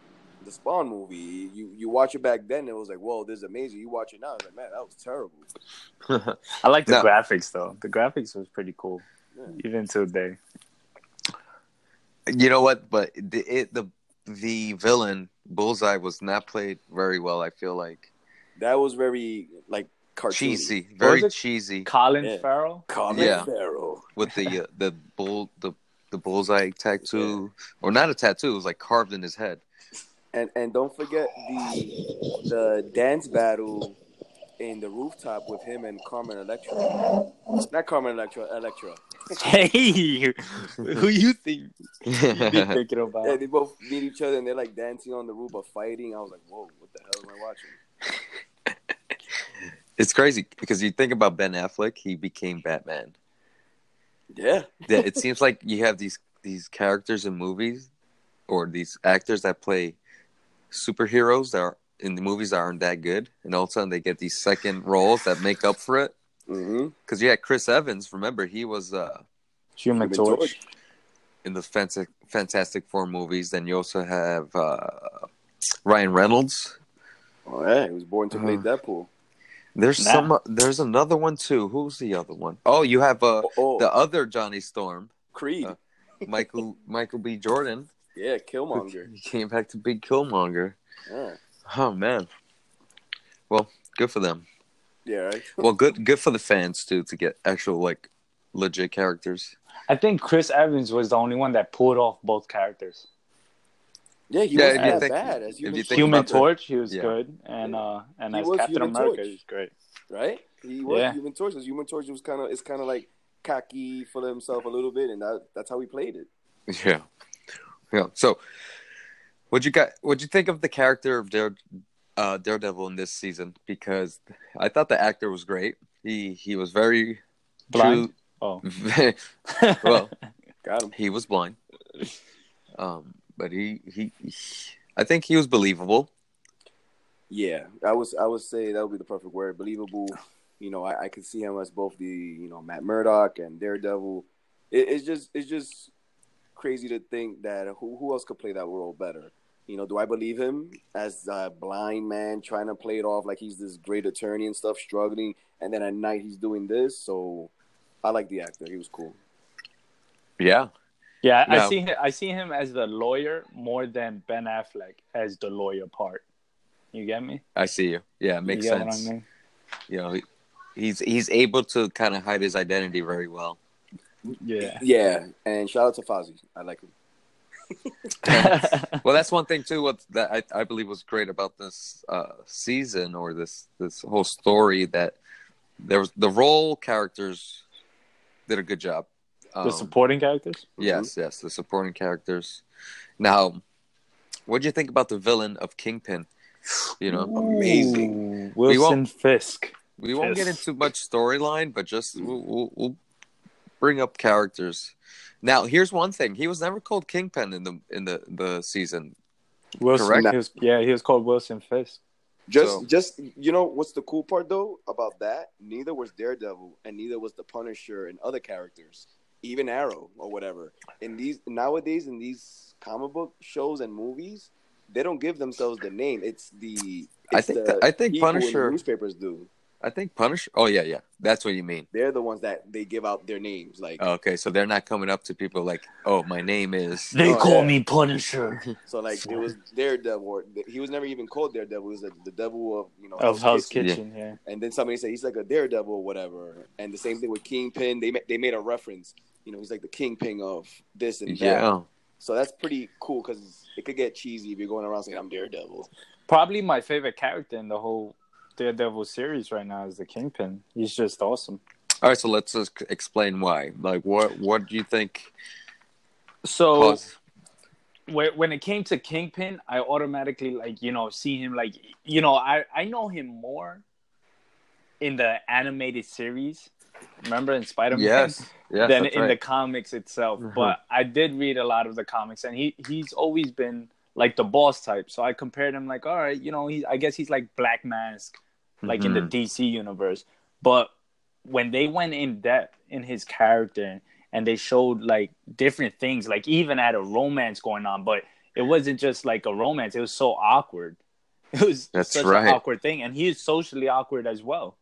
the Spawn movie. You you watch it back then, it was like, whoa, this is amazing. You watch it now, it's like, man, that was terrible. I like the No. graphics though. The graphics was pretty cool, Yeah. even today. You know what? But the it, the the villain Bullseye was not played very well. I feel like That was very like cartoony. cheesy, very cheesy Colin Yeah. Farrell. Colin Yeah. Farrell. with the uh, the bull the the bullseye tattoo or not a tattoo. It was like carved in his head. And and don't forget the the dance battle in the rooftop with him and Carmen Electra. Not Carmen Electra, Elektra. Hey, who you think you be thinking about? Yeah, they both meet each other and they're like dancing on the roof but fighting. I was like, whoa, what the hell am I watching? it's crazy because you think about Ben Affleck, he became Batman. Yeah. Yeah, it seems like you have these these characters in movies or these actors that play superheroes that are in the movies that aren't that good, and all of a sudden they get these second roles that make up for it. Mm-hmm. Because you had Chris Evans. Remember, he was uh Human Human Torch. Torch. in the Fantastic Fantastic Four movies. Then you also have uh, Ryan Reynolds. Oh yeah, he was born to play Uh, Deadpool. There's Nah. some. There's another one too. Who's the other one? Oh, you have uh, Oh, oh, the other Johnny Storm, Creed. uh, Michael Michael B. Jordan. yeah, Killmonger. He came back to be Killmonger. Yeah, Oh man. Well, good for them. Yeah, right. Well, good good for the fans too to get actual like legit characters. I think Chris Evans was the only one that pulled off both characters. Yeah, he Yeah, wasn't that think- bad as if Human you Torch, think Human about the- Torch, he was yeah. good, and uh, and He as Captain Human America, Torch. he was great. right? He was Yeah. Human Torch. 'cause Human Torch was kind of it's kind of like cocky for himself a little bit, and that that's how he played it. Yeah. Yeah. So, what you got? What you think of the character of Dare, uh, Daredevil in this season? Because I thought the actor was great. He he was very Blind? Oh, true. well, Got him. he was blind. Um, but he, he he I think he was believable. Yeah, I was I would say that would be the perfect word. Believable. You know, I, I could see him as both the you know Matt Murdock and Daredevil. It, it's just it's just crazy to think that who who else could play that role better. You know, do I believe him as a blind man trying to play it off like he's this great attorney and stuff, struggling, and then at night he's doing this? So, I like the actor. He was cool. Yeah. yeah. I see him. I see him as the lawyer more than Ben Affleck as the lawyer part. You get me? I see you. Yeah, it makes you get sense. What I mean? You know, he's he's able to kind of hide his identity very well. Yeah. Yeah, and shout out to Foggy. I like him. well, that's one thing too. What that I, I believe was great about this uh, season or this this whole story that there was the role characters did a good job. the Um, supporting characters. yes, yes, the supporting characters. Now, what do you think about the villain of Kingpin? You know, Amazing. Ooh, Wilson Fisk. we won't get into much storyline, but just we'll, we'll, we'll bring up characters. Now, here's one thing: he was never called Kingpin in the in the the season. Wilson. Correct. He was, yeah, he was called Wilson Fisk. Just, So- just you know, what's the cool part though about that? Neither was Daredevil, and neither was the Punisher and other characters, even Arrow or whatever. In these nowadays, in these comic book shows and movies, they don't give themselves the name. It's the I think the that- I think people in the Punisher- newspapers do. I think Punisher. Oh yeah, yeah, that's what you mean. They're the ones that they give out their names. Like oh, Okay, so they're not coming up to people like, "Oh, my name is." They Oh, call yeah. me Punisher so, like it was Daredevil. Or, he was never even called Daredevil. He was like the devil of you know of Hell's Kitchen. Kitchen. Yeah. and then somebody said he's like a daredevil or whatever. And the same thing with Kingpin. They they made a reference. You know, he's like the kingpin of this and that. Yeah, So that's pretty cool because it could get cheesy if you're going around saying I'm Daredevil. Probably my favorite character in the whole Daredevil series right now is the Kingpin. He's just awesome. All right, so let's just explain why. Like, what what do you think? So Caused... when when it came to Kingpin, I automatically like you know see him like you know I I know him more in the animated series. Remember in Spider Man? Yes, yes, than that's in the comics itself. Mhm. But I did read a lot of the comics, and he he's always been like the boss type. So I compared him like, all right, you know, he I guess he's like Black Mask, like in the Mhm. DC universe. But when they went in depth in his character and they showed like different things, like even had a romance going on, but it wasn't just like a romance; it was so awkward. It was That's such right. an awkward thing, and he is socially awkward as well.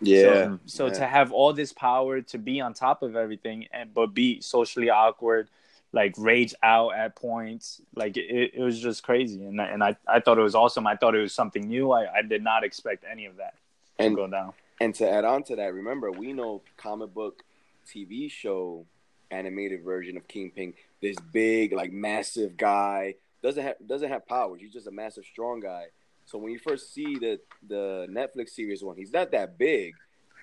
Yeah. So, so yeah. to have all this power to be on top of everything and but be socially awkward, like rage out at points, like it, it was just crazy. And I, and I, I thought it was awesome. I thought it was something new. I, I did not expect any of that to And- go down. And to add on to that, remember we know comic book TV show animated version of Kingpin. This big, like massive guy doesn't have doesn't have powers. He's just a massive, strong guy. So when you first see the the Netflix series one, he's not that big,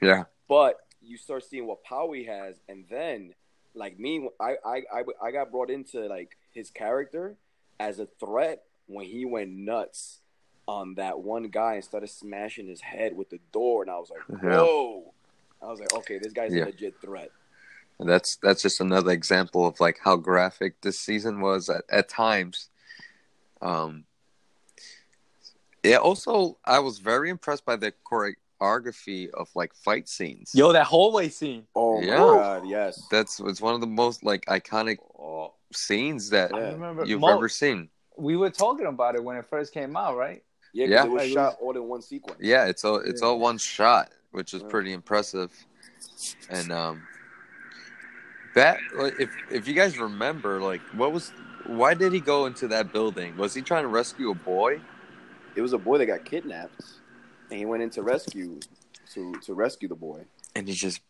Yeah, but you start seeing what power he has, and then like me, I I I, I got brought into like his character as a threat when he went nuts on that one guy and started smashing his head with the door, and I was like, Yeah. whoa. I was like, okay, this guy's Yeah. a legit threat. And that's that's just another example of like how graphic this season was at, at times. Um, yeah. Also, I was very impressed by the choreography of like fight scenes. Yo, that hallway scene. Oh Yeah. my god, yes. that's it's one of the most like iconic Oh, scenes that Yeah. Remember you've Mo- ever seen. we were talking about it when it first came out, right? Yeah, 'cause Yeah. it was Like, shot all in one sequence. Yeah, it's all it's Yeah. all one shot, which is Yeah. pretty impressive. And um, that like, if if you guys remember, like, what was why did he go into that building? Was he trying to rescue a boy? It was a boy that got kidnapped, and he went into rescue to to rescue the boy, And he just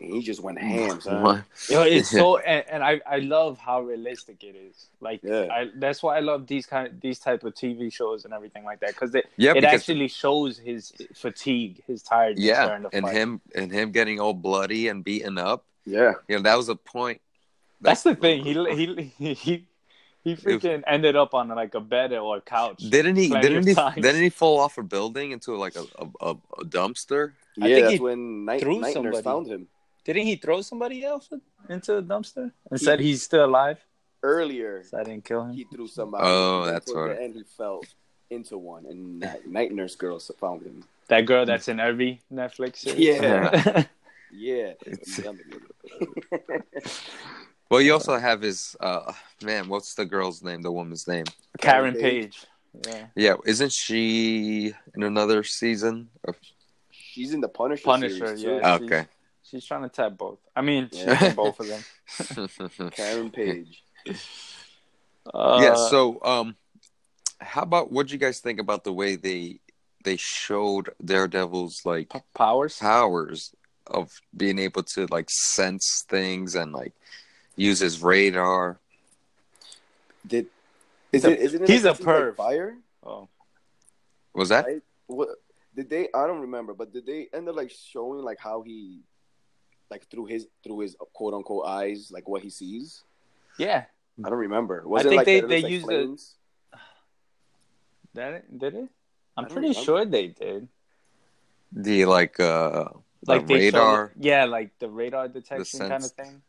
and he just went ham. Son. Yo, it's so, and, and I, I love how realistic it is. Like, Yeah. I, that's why I love these kind, of, these type of TV shows and everything like that because it, yeah, it because actually shows his fatigue, his tiredness yeah, the and fight. him and him getting all bloody and beaten up. Yeah, You know, that was a point. That's the thing. He he he he freaking ended up on like a bed or a couch. Didn't he? Didn't he? times. Didn't he fall off a building into like a a, a, a dumpster? I think That's he when Night, threw Night Nurse somebody. found him Didn't he throw somebody else into a dumpster and said he's still alive? earlier. So I didn't kill him. He threw somebody. Oh, that's towards right. the end, he fell into one, and Night, Night Nurse girl found him. That girl that's in every Netflix series. Yeah. Yeah, It's- Karen Well, you also have his uh man. What's the girl's name? The woman's name? Karen Karen Page. Yeah. Yeah, isn't she in another season? Of... She's in the Punisher. Punisher, series, too. yeah. Okay. She's trying to tap both. I mean, Yeah. in both of them. Karen Page. Uh, yeah. So, um, how about what do you guys think about the way they they showed Daredevil's like powers. powers of being able to like sense things and like use his radar? Did is a- it? Isn't it he's like a something like fire? Oh, Was that? Right? What did they? I don't remember, but did they end up like showing like how he, like through his through his quote unquote eyes, like what he sees? yeah. I don't remember. Was I it think like they- they like used the- flames? Did it? Did it? I'm pretty remember. sure they did. The like uh Like the they showed- radar, yeah, like the radar detection kind of thing.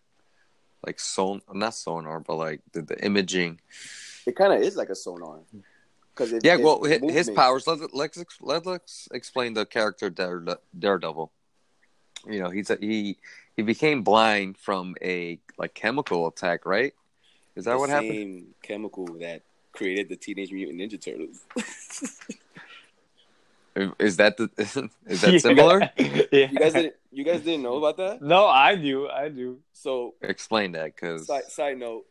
Like son, not sonar, but like the, the imaging. It kind of is like a sonar. Because Yeah, well, hi- his powers. Let's let's let's explain the character Dare, Daredevil. You know, he's a, he he became blind from a like chemical attack, right? Is that what happened? Chemical that created the Teenage Mutant Ninja Turtles. Is that the is that Yeah. similar? yeah. you guys didn't. You guys didn't know about that. No, I do. I do. So, Explain that, because side, side note: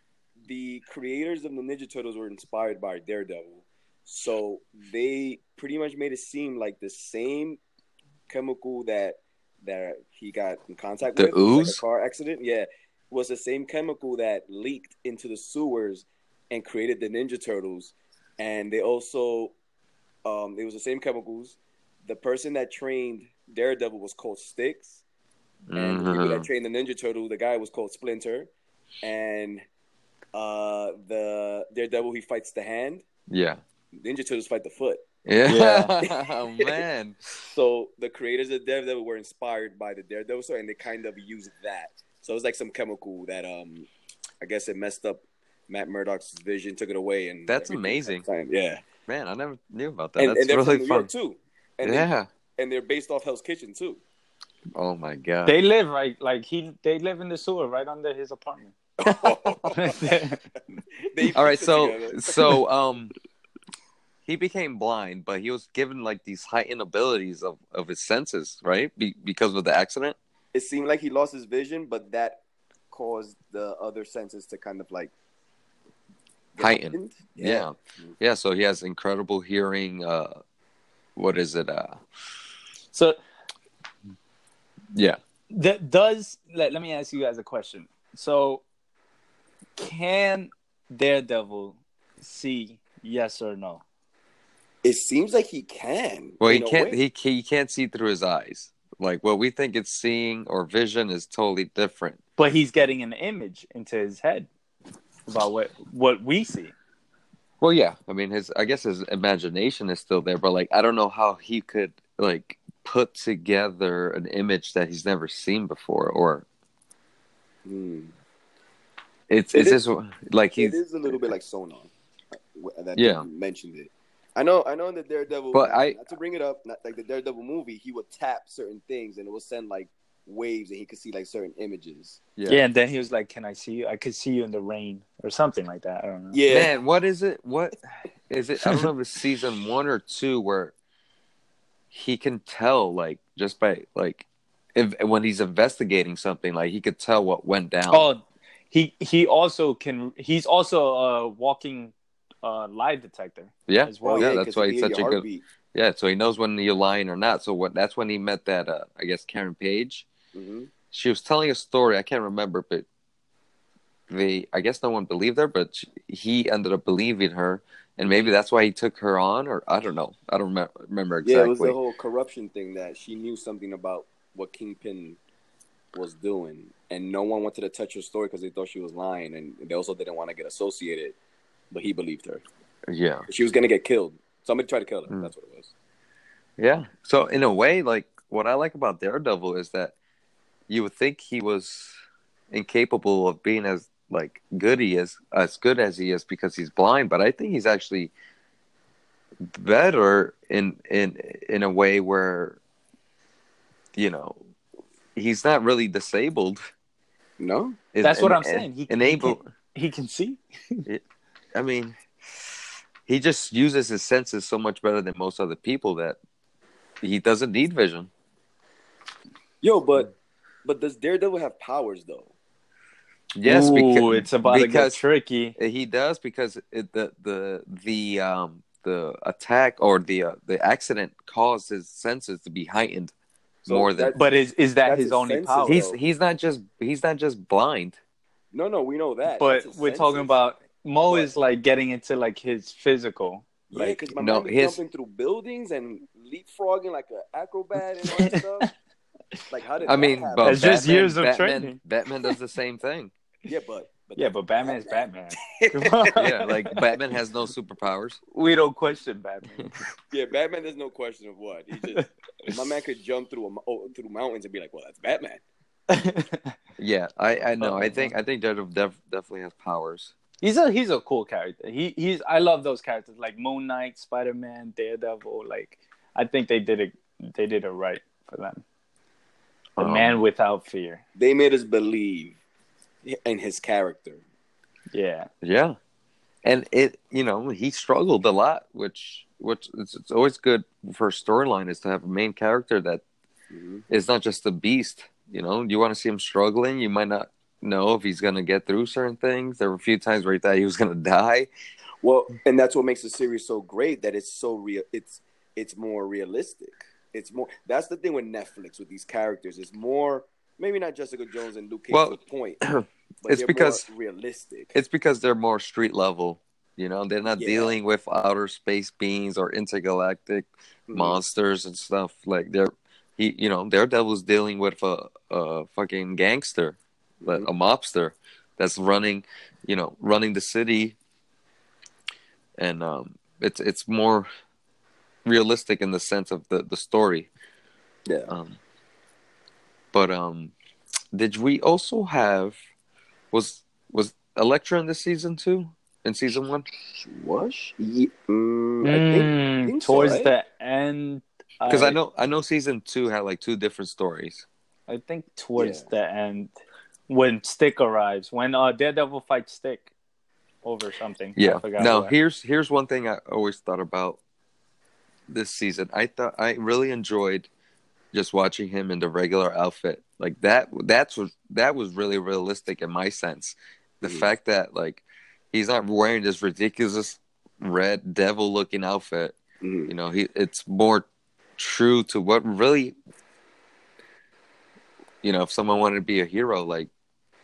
the creators of the Ninja Turtles were inspired by Daredevil, so they pretty much made it seem like the same chemical that that he got in contact The with, like ooze? a car accident. Yeah, was the same chemical that leaked into the sewers and created the Ninja Turtles, and they also um, it was the same chemicals. The person that trained Daredevil was called Sticks, and the people that trained the Ninja Turtle, the guy was called Splinter, and uh, the Daredevil he fights the hand. yeah, Ninja Turtles fight the foot. yeah, oh man, So the creators of Daredevil were inspired by the Daredevil story, and they kind of used that. So it was like some chemical that um, I guess it messed up Matt Murdock's vision, took it away, and That's amazing. Yeah, man, I never knew about that. and, That's and they're really from New fun. York too, and they, yeah. and they're based off Hell's Kitchen too. Oh my god. They live right, like he. They live in the sewer right under his apartment. All right, so so um, he became blind, but he was given like these heightened abilities of of his senses, right? Be- because of the accident. it seemed like he lost his vision, but that caused the other senses to kind of like get Heighten. Yeah. yeah, So he has incredible hearing. Uh, what is it? Uh, so yeah. that does. Let, let me ask you guys a question. So, can Daredevil see yes or no? It seems like he can. Well, he can't. He he can't see through his eyes. Like what we think it's seeing or vision is totally different. But he's getting an image into his head about what what we see. Well, yeah. I mean, his I guess his imagination is still there, but like I don't know how he could like put together an image that he's never seen before, or Hmm. it's It it's is- just like he's. is a little bit like sonar. uh, That Yeah. you mentioned it. I know. I know in the Daredevil. But I- not to bring it up, not like the Daredevil movie, he would tap certain things and it would send like waves, and he could see like certain images. Yeah. and then he was like, "Can I see you? I could see you in the rain or something like that. I don't know. Yeah, Man, what is it? What is it? I don't know if it's season one or two where he can tell, like, just by like, if when he's investigating something, like he could tell what went down. Oh, he he also can. He's also a walking uh, lie detector. yeah, as well. yeah. Oh, yeah, that's 'cause why he's such a your good. heartbeat. Yeah, so he knows when you're lying or not. So what? That's when he met that. Uh, I guess Karen Page. Mhm. She was telling a story. I can't remember, but they. I guess no one believed her, but she, he ended up believing her, and maybe that's why he took her on, or I don't know. I don't remember, remember exactly. Yeah, it was the whole corruption thing that she knew something about what Kingpin was doing, and no one wanted to touch her story because they thought she was lying, and they also didn't want to get associated. But he believed her. yeah. She was gonna get killed. Somebody tried to kill her. Mm. That's what it was. Yeah. So in a way, like what I like about Daredevil is that you would think he was incapable of being as like good he is as good as he is because he's blind, but I think he's actually better in in in a way where you know he's not really disabled. No, That's what And- I'm saying. He- and he able. He can see. I mean, he just uses his senses so much better than most other people that he doesn't need vision. yo, but but does Daredevil have powers though? Yes, Ooh, because it's about to get because tricky. he does because it, the the the um the attack or the uh, the accident caused his senses to be heightened So more than. But is is that his his only senses, power? He's though. he's not just he's not just blind. No, no, we know that. but we're talking about Mo But- is like getting into like his physical. yeah, Like my no, man his- jumping through buildings and leapfrogging like an acrobat and all that stuff. Like how did I that mean, but It's just years of Batman, training. Batman does the same thing. Yeah, but, but yeah, that's but Batman's Batman. yeah, like Batman has no superpowers. we don't question Batman. Yeah, Batman. There's no question of what he just. my man could jump through a, oh, through mountains and be like, "Well, that's Batman." Yeah, I I know. I think I think Daredevil def- definitely has powers. he's a he's a cool character. He he's I love those characters like Moon Knight, Spider Man, Daredevil. Like I think they did it they did it right for them. The Um, man without fear. They made us believe in his character. Yeah. Yeah, and it you know he struggled a lot, which which it's, it's always good for a storyline is to have a main character that Mhm. is not just a beast. You know, you want to see him struggling. You might not know if he's gonna get through certain things. There were a few times where he thought he was gonna die. Well, and that's what makes the series so great that it's so real. It's it's more realistic. It's more. That's the thing with Netflix with these characters. It's more. Maybe not Jessica Jones and Luke Cage Well, the point. But it's because- more realistic. It's because they're more street level. You know, they're not Yeah. dealing with outer space beings or intergalactic Mhm. monsters and stuff. Like they're he, you know, Daredevil's dealing with a, a fucking gangster, but Mhm. a mobster that's running, you know, running the city, and um, it's it's more realistic in the sense of the the story. Yeah. Um, but um, did we also have was was Elektra in this season too? In season one? Was? Ye- mm, I think. Mm, think so, towards right? the end Because I know I know season two had like two different stories. I think towards Yeah. the end when Stick arrives, when uh Daredevil fights Stick over something. I Yeah. forgot Now what. here's here's one thing I always thought about this season. I thought I really enjoyed just watching him in the regular outfit. Like that that's what that was really realistic in my sense. The Mhm. fact that like he's not wearing this ridiculous red devil looking outfit. Mhm. You know, he it's more true to what really you know, if someone wanted to be a hero like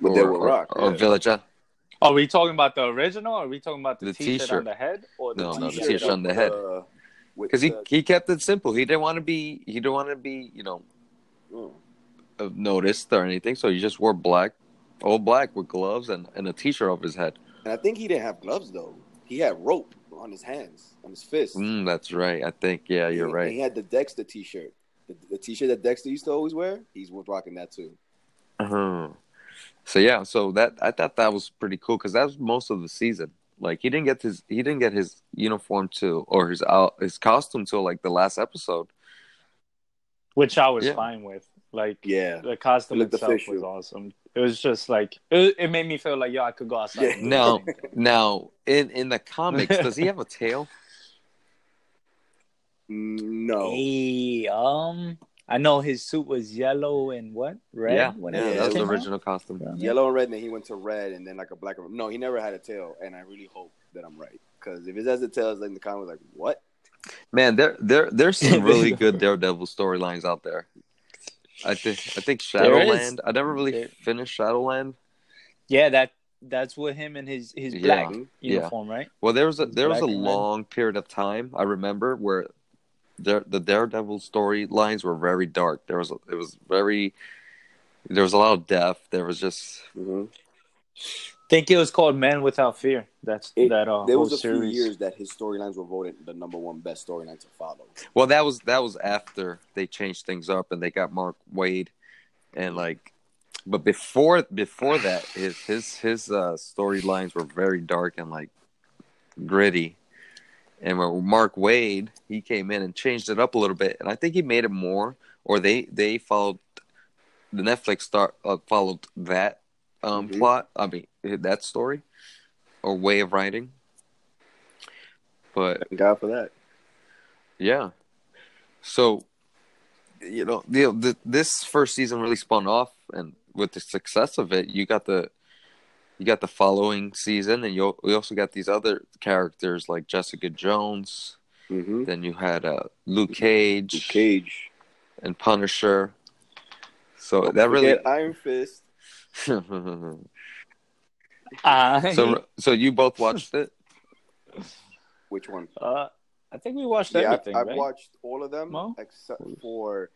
But or, they rock. or, or yeah. Village Are we talking about the original? Or are we talking about the, The t-shirt, t-shirt. on the head or the No, no, the t-shirt? t-shirt on the head. Uh, with because he the- he kept it simple. He didn't want to be he didn't want to be you know uh, noticed or anything. So he just wore black, all black with gloves and, and a t-shirt over his head. And I think he didn't have gloves though. He had rope on his hands, on his fists. Mm, that's right. I think yeah, you're And- right. And he had the Dexter T-shirt, the, the T-shirt that Dexter used to always wear. He's rocking that too. Uh-huh. So yeah, so that I thought that was pretty cool because that was most of the season. Like he didn't get his he didn't get his uniform to or his out his costume till like the last episode. Which I was Yeah. fine with. Like Yeah. the costume It looked itself was awesome. It was just like it, it made me feel like yo, I could go outside. Yeah. and do Now, now in in the comics, does he have a tail? Mm, No. Hey, um, I know his suit was yellow and what red. yeah, when yeah, that was came the out? original costume. Yellow and red, and then he went to red, and then like a black. No, he never had a tail, and I really hope that I'm right. Because if it has a tail, it's like in the comments, like what? Man, there there there's some really good Daredevil storylines out there. I think I think Shadowland. I never really There- finished Shadowland. Yeah, that that's with him and his his black Yeah. uniform, right? Well, there was a there was a Black red. long period of time I remember where the the Daredevil storylines were very dark. There was a, it was very there was a lot of death. There was just Mm-hmm. think it was called Men Without Fear. That's It- that uh, There was a series. few years that his storylines were voted the number one best storyline to follow. well that was that was after they changed things up and they got Mark Waid and like but before before that his his his uh storylines were very dark and like gritty. And when Mark Waid, he came in and changed it up a little bit, and I think he made it more, or they they followed the Netflix start uh, followed that um, Mhm. plot. I mean that story or way of writing. But Thank God for that. yeah, so you know the, the this first season really spun off, and with the success of it, you got the you got the following season, and you we also got these other characters like Jessica Jones. Mm-hmm. Then you had uh, Luke Cage Cage. and Punisher. So that really. Iron Fist. I... so Uh, so you both watched it. Which one? uh, I think we watched Yeah, everything, I've, I've right? watched all of them Mo? except for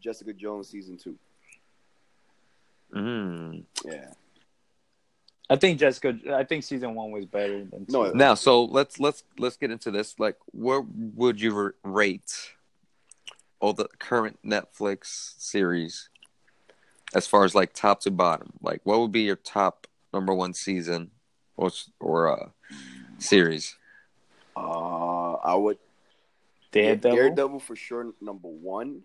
Jessica Jones season two. Mm. Yeah. I think Jessica. I think season one was better than No, season- Now, so let's let's let's get into this. Like, what would you rate all the current Netflix series as far as like top to bottom? Like, what would be your top number one season or s- or uh, series? Uh, I would Daredevil. Daredevil for sure number one.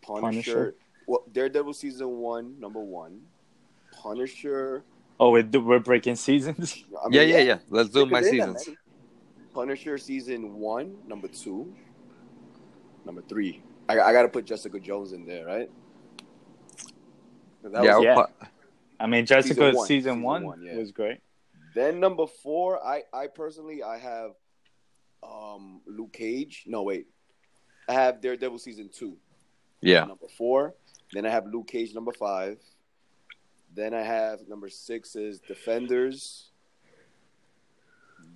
Punisher. Punisher. Well, Daredevil season one number one. Punisher. Oh, we're, we're breaking seasons. I yeah, yeah, yeah. Let's do my because there ain't that seasons. many. Punisher season one, number two, number three. I, I got to put Jessica Jones in there, right? that Yeah, was- yeah. I'll I mean, Jessica Season season one. one, one, yeah. was great. Then number four, I I personally I have um Luke Cage. No wait, I have Daredevil season two. yeah. Number four. Then I have Luke Cage number five. Then I have number six is Defenders.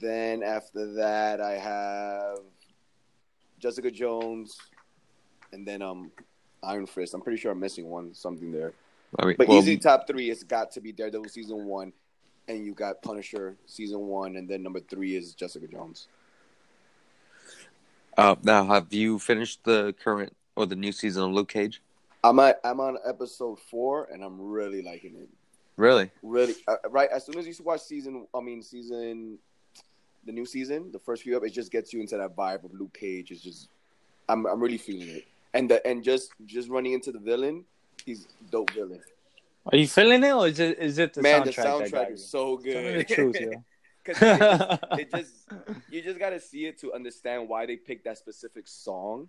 Then after that I have Jessica Jones, and then um Iron Fist. I'm pretty sure I'm missing one something there. I mean, But well, easy top three has got to be Daredevil season one, and you got Punisher season one, and then number three is Jessica Jones. uh, now, have you finished the current or the new season of Luke Cage? I'm at, I'm on episode four, and I'm really liking it. Really? Really, uh, right as soon as you watch season, I mean season, the new season, the first few up, it just gets you into that vibe of Luke Cage. It's just, I'm I'm really feeling it, and the and just just running into the villain, he's dope villain. Are you feeling it, or is it is it the Man, soundtrack? the soundtrack is so Tell me the good. truth, yo. 'Cause it just, it just you just gotta see it to understand why they picked that specific song,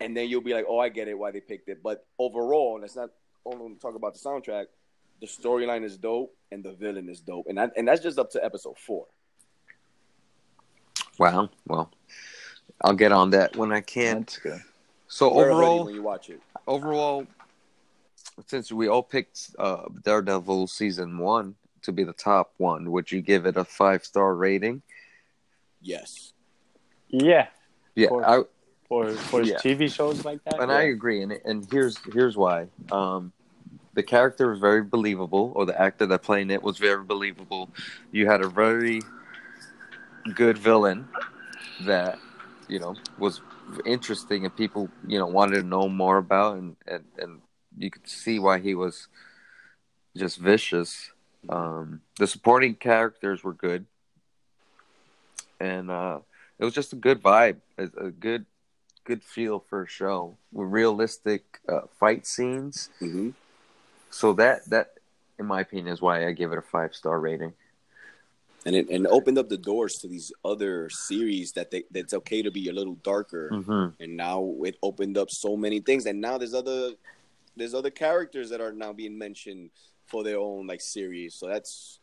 and then you'll be like, oh, I get it why they picked it. But overall, let's not only talk about the soundtrack. The storyline is dope, and the villain is dope, and that, and that's just up to episode four. Wow. Well, I'll get on that when I can. That's good. So Wear overall, when you watch it, overall, since we all picked uh, Daredevil season one to be the top one, would you give it a five star rating? yes. Yeah, Yeah. I, for for Yeah. TV shows like that. and yeah. I agree. And and here's here's why. Um, the character was very believable, or the actor that played it was very believable. You had a very good villain that you know was interesting, and people you know wanted to know more about, and and and you could see why he was just vicious. Um, the supporting characters were good, and uh, it was just a good vibe, a, a good good feel for a show with realistic uh, fight scenes. hmm So that that, in my opinion, is why I give it a five star rating. And it and opened up the doors to these other series that they that's okay to be a little darker. Mm-hmm. And now it opened up so many things. And now there's other there's other characters that are now being mentioned for their own like series. So that's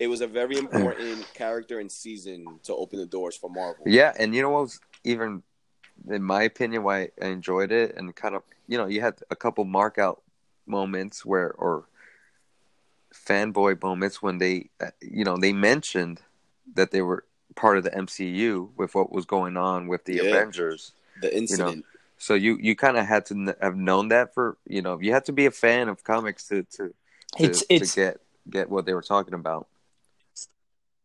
it was a very important character and season to open the doors for Marvel. Yeah, and you know what was even, in my opinion, why I enjoyed it, and kind of, you know, you had a couple mark out moments where, or fanboy moments when they, uh, you know, they mentioned that they were part of the MCU with what was going on with the Yeah. Avengers. The incident. So you you kind of had to have known that for you know you had to be a fan of comics to to to, It's- to it's- get get what they were talking about.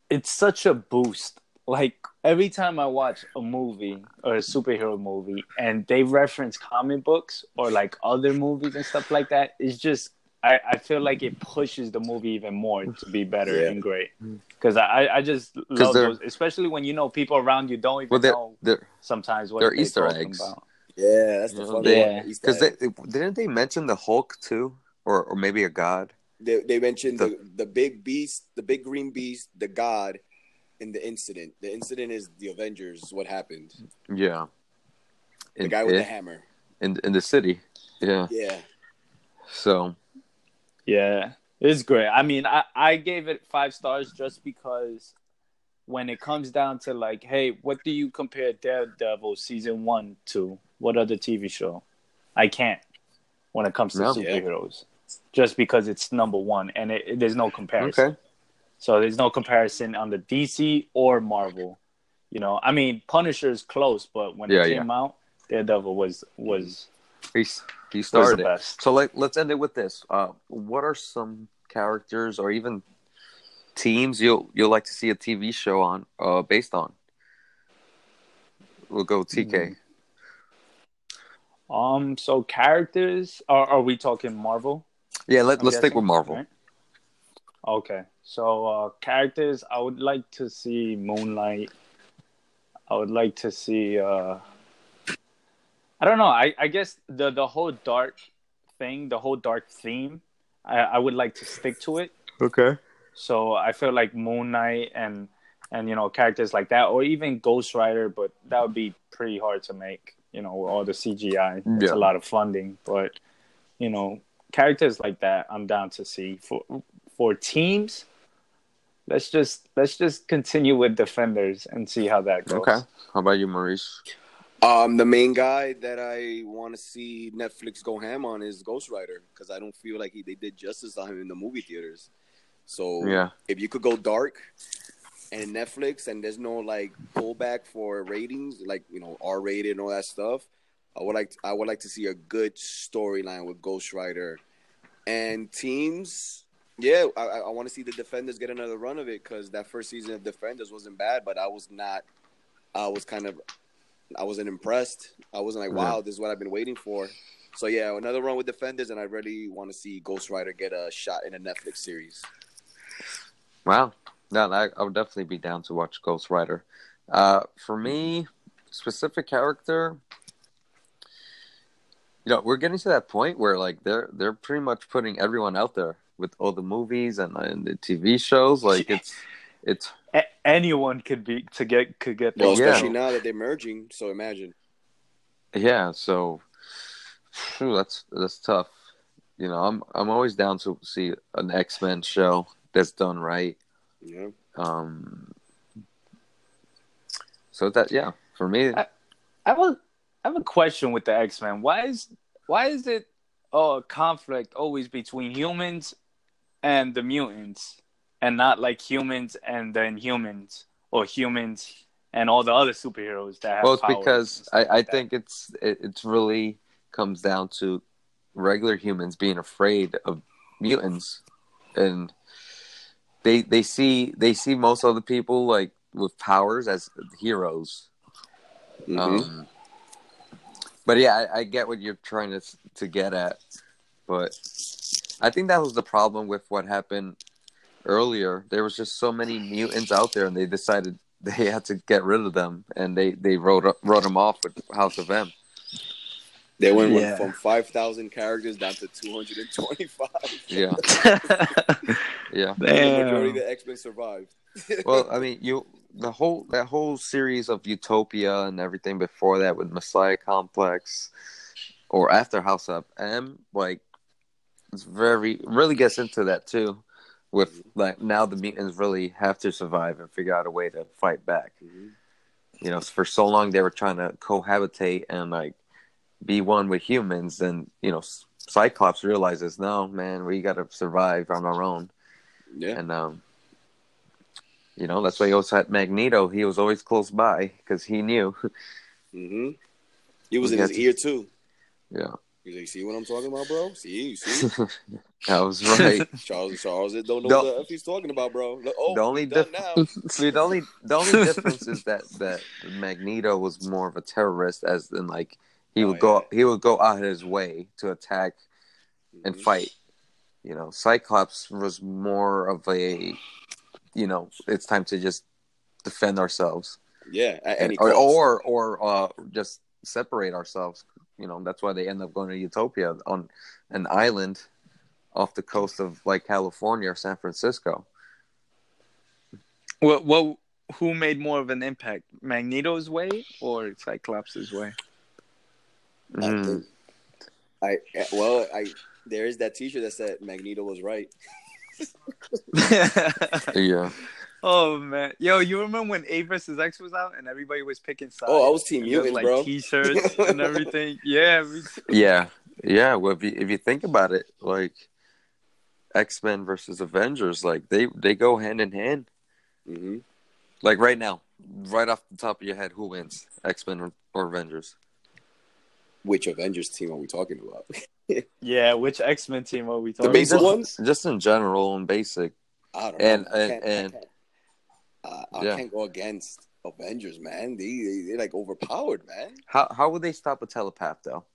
it's such a boost. Like every time I watch a movie or a superhero movie and they reference comic books or like other movies and stuff like that, it's just I, I feel like it pushes the movie even more to be better Yeah. and great. Because I, I just mm-hmm. love they're- those, especially when you know people around you don't even Well, they're, know they're sometimes what they're they're Easter eggs. About. Yeah, that's the fun they- part. Because they didn't they mention the Hulk too, or or maybe a god. They, they mentioned The- the, the big beast, the big green beast, the god, and the incident. The incident is the Avengers. What happened? Yeah, The in, guy with in, the hammer. in in the city. Yeah, Yeah, so Yeah, it's great. I mean, I, I gave it five stars just because when it comes down to like, hey, what do you compare Daredevil season one to? What other TV show? I can't when it comes to No. superheroes, just because it's number one and it, it- there's no comparison. okay. So there's no comparison on the DC or Marvel. You know, I mean, Punisher is close, but when Yeah, it came out, Daredevil was was he the started it. best. So like, let's end it with this. Uh, what are some characters or even teams you'll you'll like to see a TV show on uh based on? We'll go TK. Um, so characters are are we talking Marvel? Yeah, let, I'm let's stick guessing, with Marvel. right? Okay, so uh, characters, I would like to see Moon Knight. I would like to see. Uh, I don't know. I, I guess the the whole dark thing, the whole dark theme, I, I would like to stick to it. Okay. So I feel like Moon Knight and and you know characters like that, or even Ghost Rider, but that would be pretty hard to make. You know, all the CGI, it's Yeah. a lot of funding, but you know, characters like that, I'm down to see for for teams. Let's just let's just continue with defenders and see how that goes. Okay. How about you, Maurice? um, the main guy that I want to see Netflix go ham on is Ghost Rider because I don't feel like he, they did justice on him in the movie theaters. So Yeah. if you could go dark and Netflix and there's no like pullback for ratings, like you know R rated and all that stuff, I would like I would like to see a good storyline with Ghost Rider and teams. Yeah, I, I want to see the Defenders get another run of it because that first season of Defenders wasn't bad, but I was not. I was kind of, I wasn't impressed. I wasn't like, Yeah. wow, this is what I've been waiting for. So yeah, another run with Defenders, and I really want to see Ghost Rider get a shot in a Netflix series. Wow. No, I, I would definitely be down to watch Ghost Rider. Uh, for me, specific character, you know, we're getting to that point where like they're they're pretty much putting everyone out there with all the movies and, and the TV shows. Like it's it's A- anyone could be to get could get Well, those. Yeah. especially now that they're merging. So imagine. yeah. So phew, that's that's tough. You know, I'm I'm always down to see an X Men show that's done right. Yeah. Um. So that yeah, for me, I- I have a I have a question with the X Men. Why is why is it oh, a conflict always between humans and the mutants, and not like humans and the Inhumans or humans and all the other superheroes that have well, it's because I, I like that? think it's it, it's really comes down to regular humans being afraid of mutants, and they they see they see most other people like with powers as heroes. Mhm. Um, but yeah, I, I get what you're trying to to get at, but I think that was the problem with what happened earlier. There was just so many mutants out there, and they decided they had to get rid of them, and they they wrote wrote them off with House of M. They went Yeah. from five thousand characters down to two hundred and twenty-five. Yeah, yeah. The majority of the X Men survived. Well, I mean, you the whole that whole series of Utopia and everything before that with Messiah Complex, or after House of M, like it's very really gets into that too. With like now the mutants really have to survive and figure out a way to fight back. Mhm. You know, for so long they were trying to cohabitate and like be one with humans, and you know, Cyclops realizes, no, man, we got to survive on our own. Yeah. And um, you know that's why he always had Magneto. He was always close by because he knew. hmm He was We in his to- ear too. yeah, He's like, "See what I'm talking about, bro? See, see." that was right. Charles Charles don't know The- what the F he's talking about, bro. Oh, the only done diff- now. See, the only the only difference is that that Magneto was more of a terrorist, as in like he Oh, would go he would go out of his way to attack and Mhm. fight. You know, Cyclops was more of a, you know, it's time to just defend ourselves. Yeah, at any or or, or uh, just separate ourselves. You know, that's why they end up going to Utopia on an island off the coast of like California or San Francisco. well, What? Who made more of an impact, Magneto's way or cyclops's way? I Mm. think- I well, I there is that T-shirt that said Magneto was right. Yeah, oh man, yo, you remember when A versus X was out and everybody was picking sides? Oh, I was Team And there was, Mutant, like bro. T-shirts and everything. Yeah, me too. yeah, yeah. Well, if you if you think about it, like X Men versus Avengers, like they they go hand in hand. hmm Like right now, right off the top of your head, who wins, X Men or, or Avengers? Which Avengers team are we talking about? yeah. Which X Men team are we talking about? The basic just, ones? just in general and basic. I don't And- know. I and- can't- I can't- uh, I Yeah. can't go against Avengers, man. They, they they're like overpowered, man. How how would they stop a telepath though?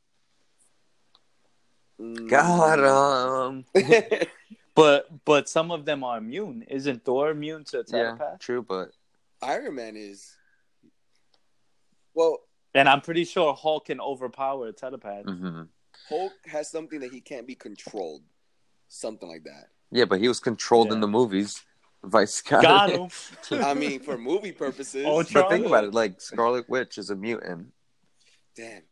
Mm. Got um. But but some of them are immune. Isn't Thor immune to a Yeah, telepath? true, but Iron Man is. Well, And I'm pretty sure Hulk can overpower a telepath. mhm. Hulk has something that he can't be controlled, something like that. yeah, but he was controlled in the movies. Vice Scott. Got him. I mean, for movie purposes. Ultron. But think about it, like Scarlet Witch is a mutant. Damn,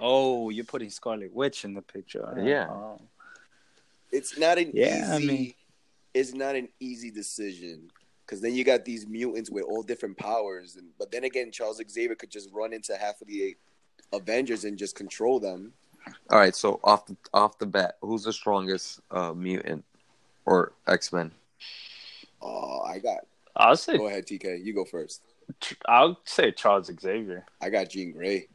Oh, you're putting Scarlet Witch in the picture. All right. Yeah. Oh. it's not an Yeah, I easy. mean- It's not an easy decision because then you got these mutants with all different powers, and but then again, Charles Xavier could just run into half of the Avengers and just control them. All right, so off the off the bat, who's the strongest uh, mutant or X Men? Oh, I got. I'll say Go ahead, TK. You go first. I'll say Charles Xavier. I got Jean Grey.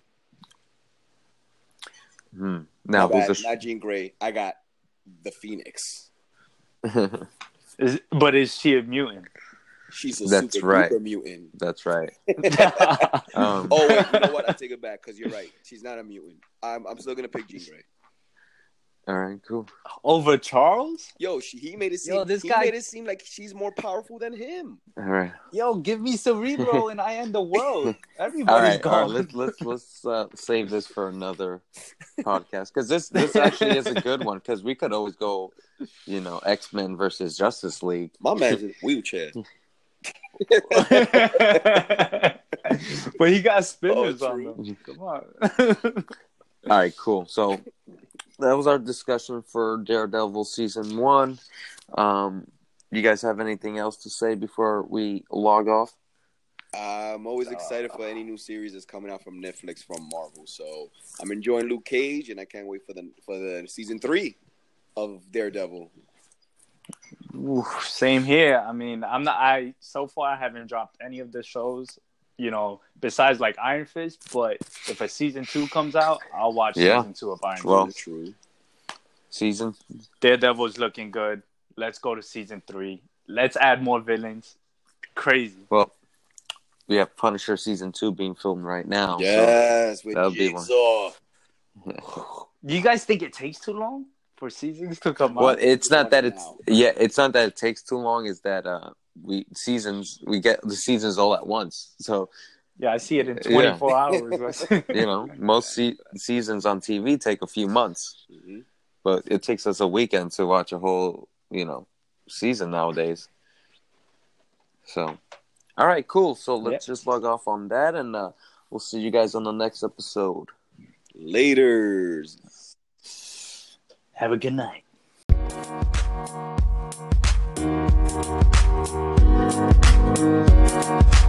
Hmm. Now, My who's bad, the not Jean Grey. I got the Phoenix. Is but is she a mutant? She's a That's super right. mutant. That's right. Um, Oh wait, you know what? I take it back because you're right. She's not a mutant. I'm I'm still gonna pick Jean Grey. All right, cool. Over Charles? Yo, she, he made it seem. Yo, this he guy- made it seem like she's more powerful than him. All right, Yo, give me Cerebro and I end the world. all Everybody's right. All right. gone. Let's let's let's uh, save this for another podcast because this this actually is a good one because we could always go, you know, X Men versus Justice League. My man's in a wheelchair. but he got spinners Oh, on true. them. Come on. All right, cool. So that was our discussion for Daredevil season one. Um, you guys have anything else to say before we log off? I'm always excited for any new series that's coming out from Netflix from Marvel. So I'm enjoying Luke Cage, and I can't wait for the for the season three of Daredevil. Ooh, Same here. I mean, I'm not. I so far I haven't dropped any of the shows. You know, besides like Iron Fist. But if a season two comes out, I'll watch Yeah. season two of Iron Well- Fist. True. Season? Daredevil's looking good. Let's go to season three. Let's add more villains. Crazy. Well, we have Punisher season two being filmed right now. Yes, with that'll be one. Do you guys think it takes too long for seasons to come Well, out? Well, it's not that Now. it's yeah, it's not that it takes too long. Is that uh, we seasons we get the seasons all at once. So Yeah, I see it in Yeah. 24 hours. you know, most se- seasons on TV take a few months, hmm but it takes us a weekend to watch a whole you know season nowadays. So, all right, cool. So let's just log off on that, and uh, we'll see you guys on the next episode. Laters. Have a good night. Thank you.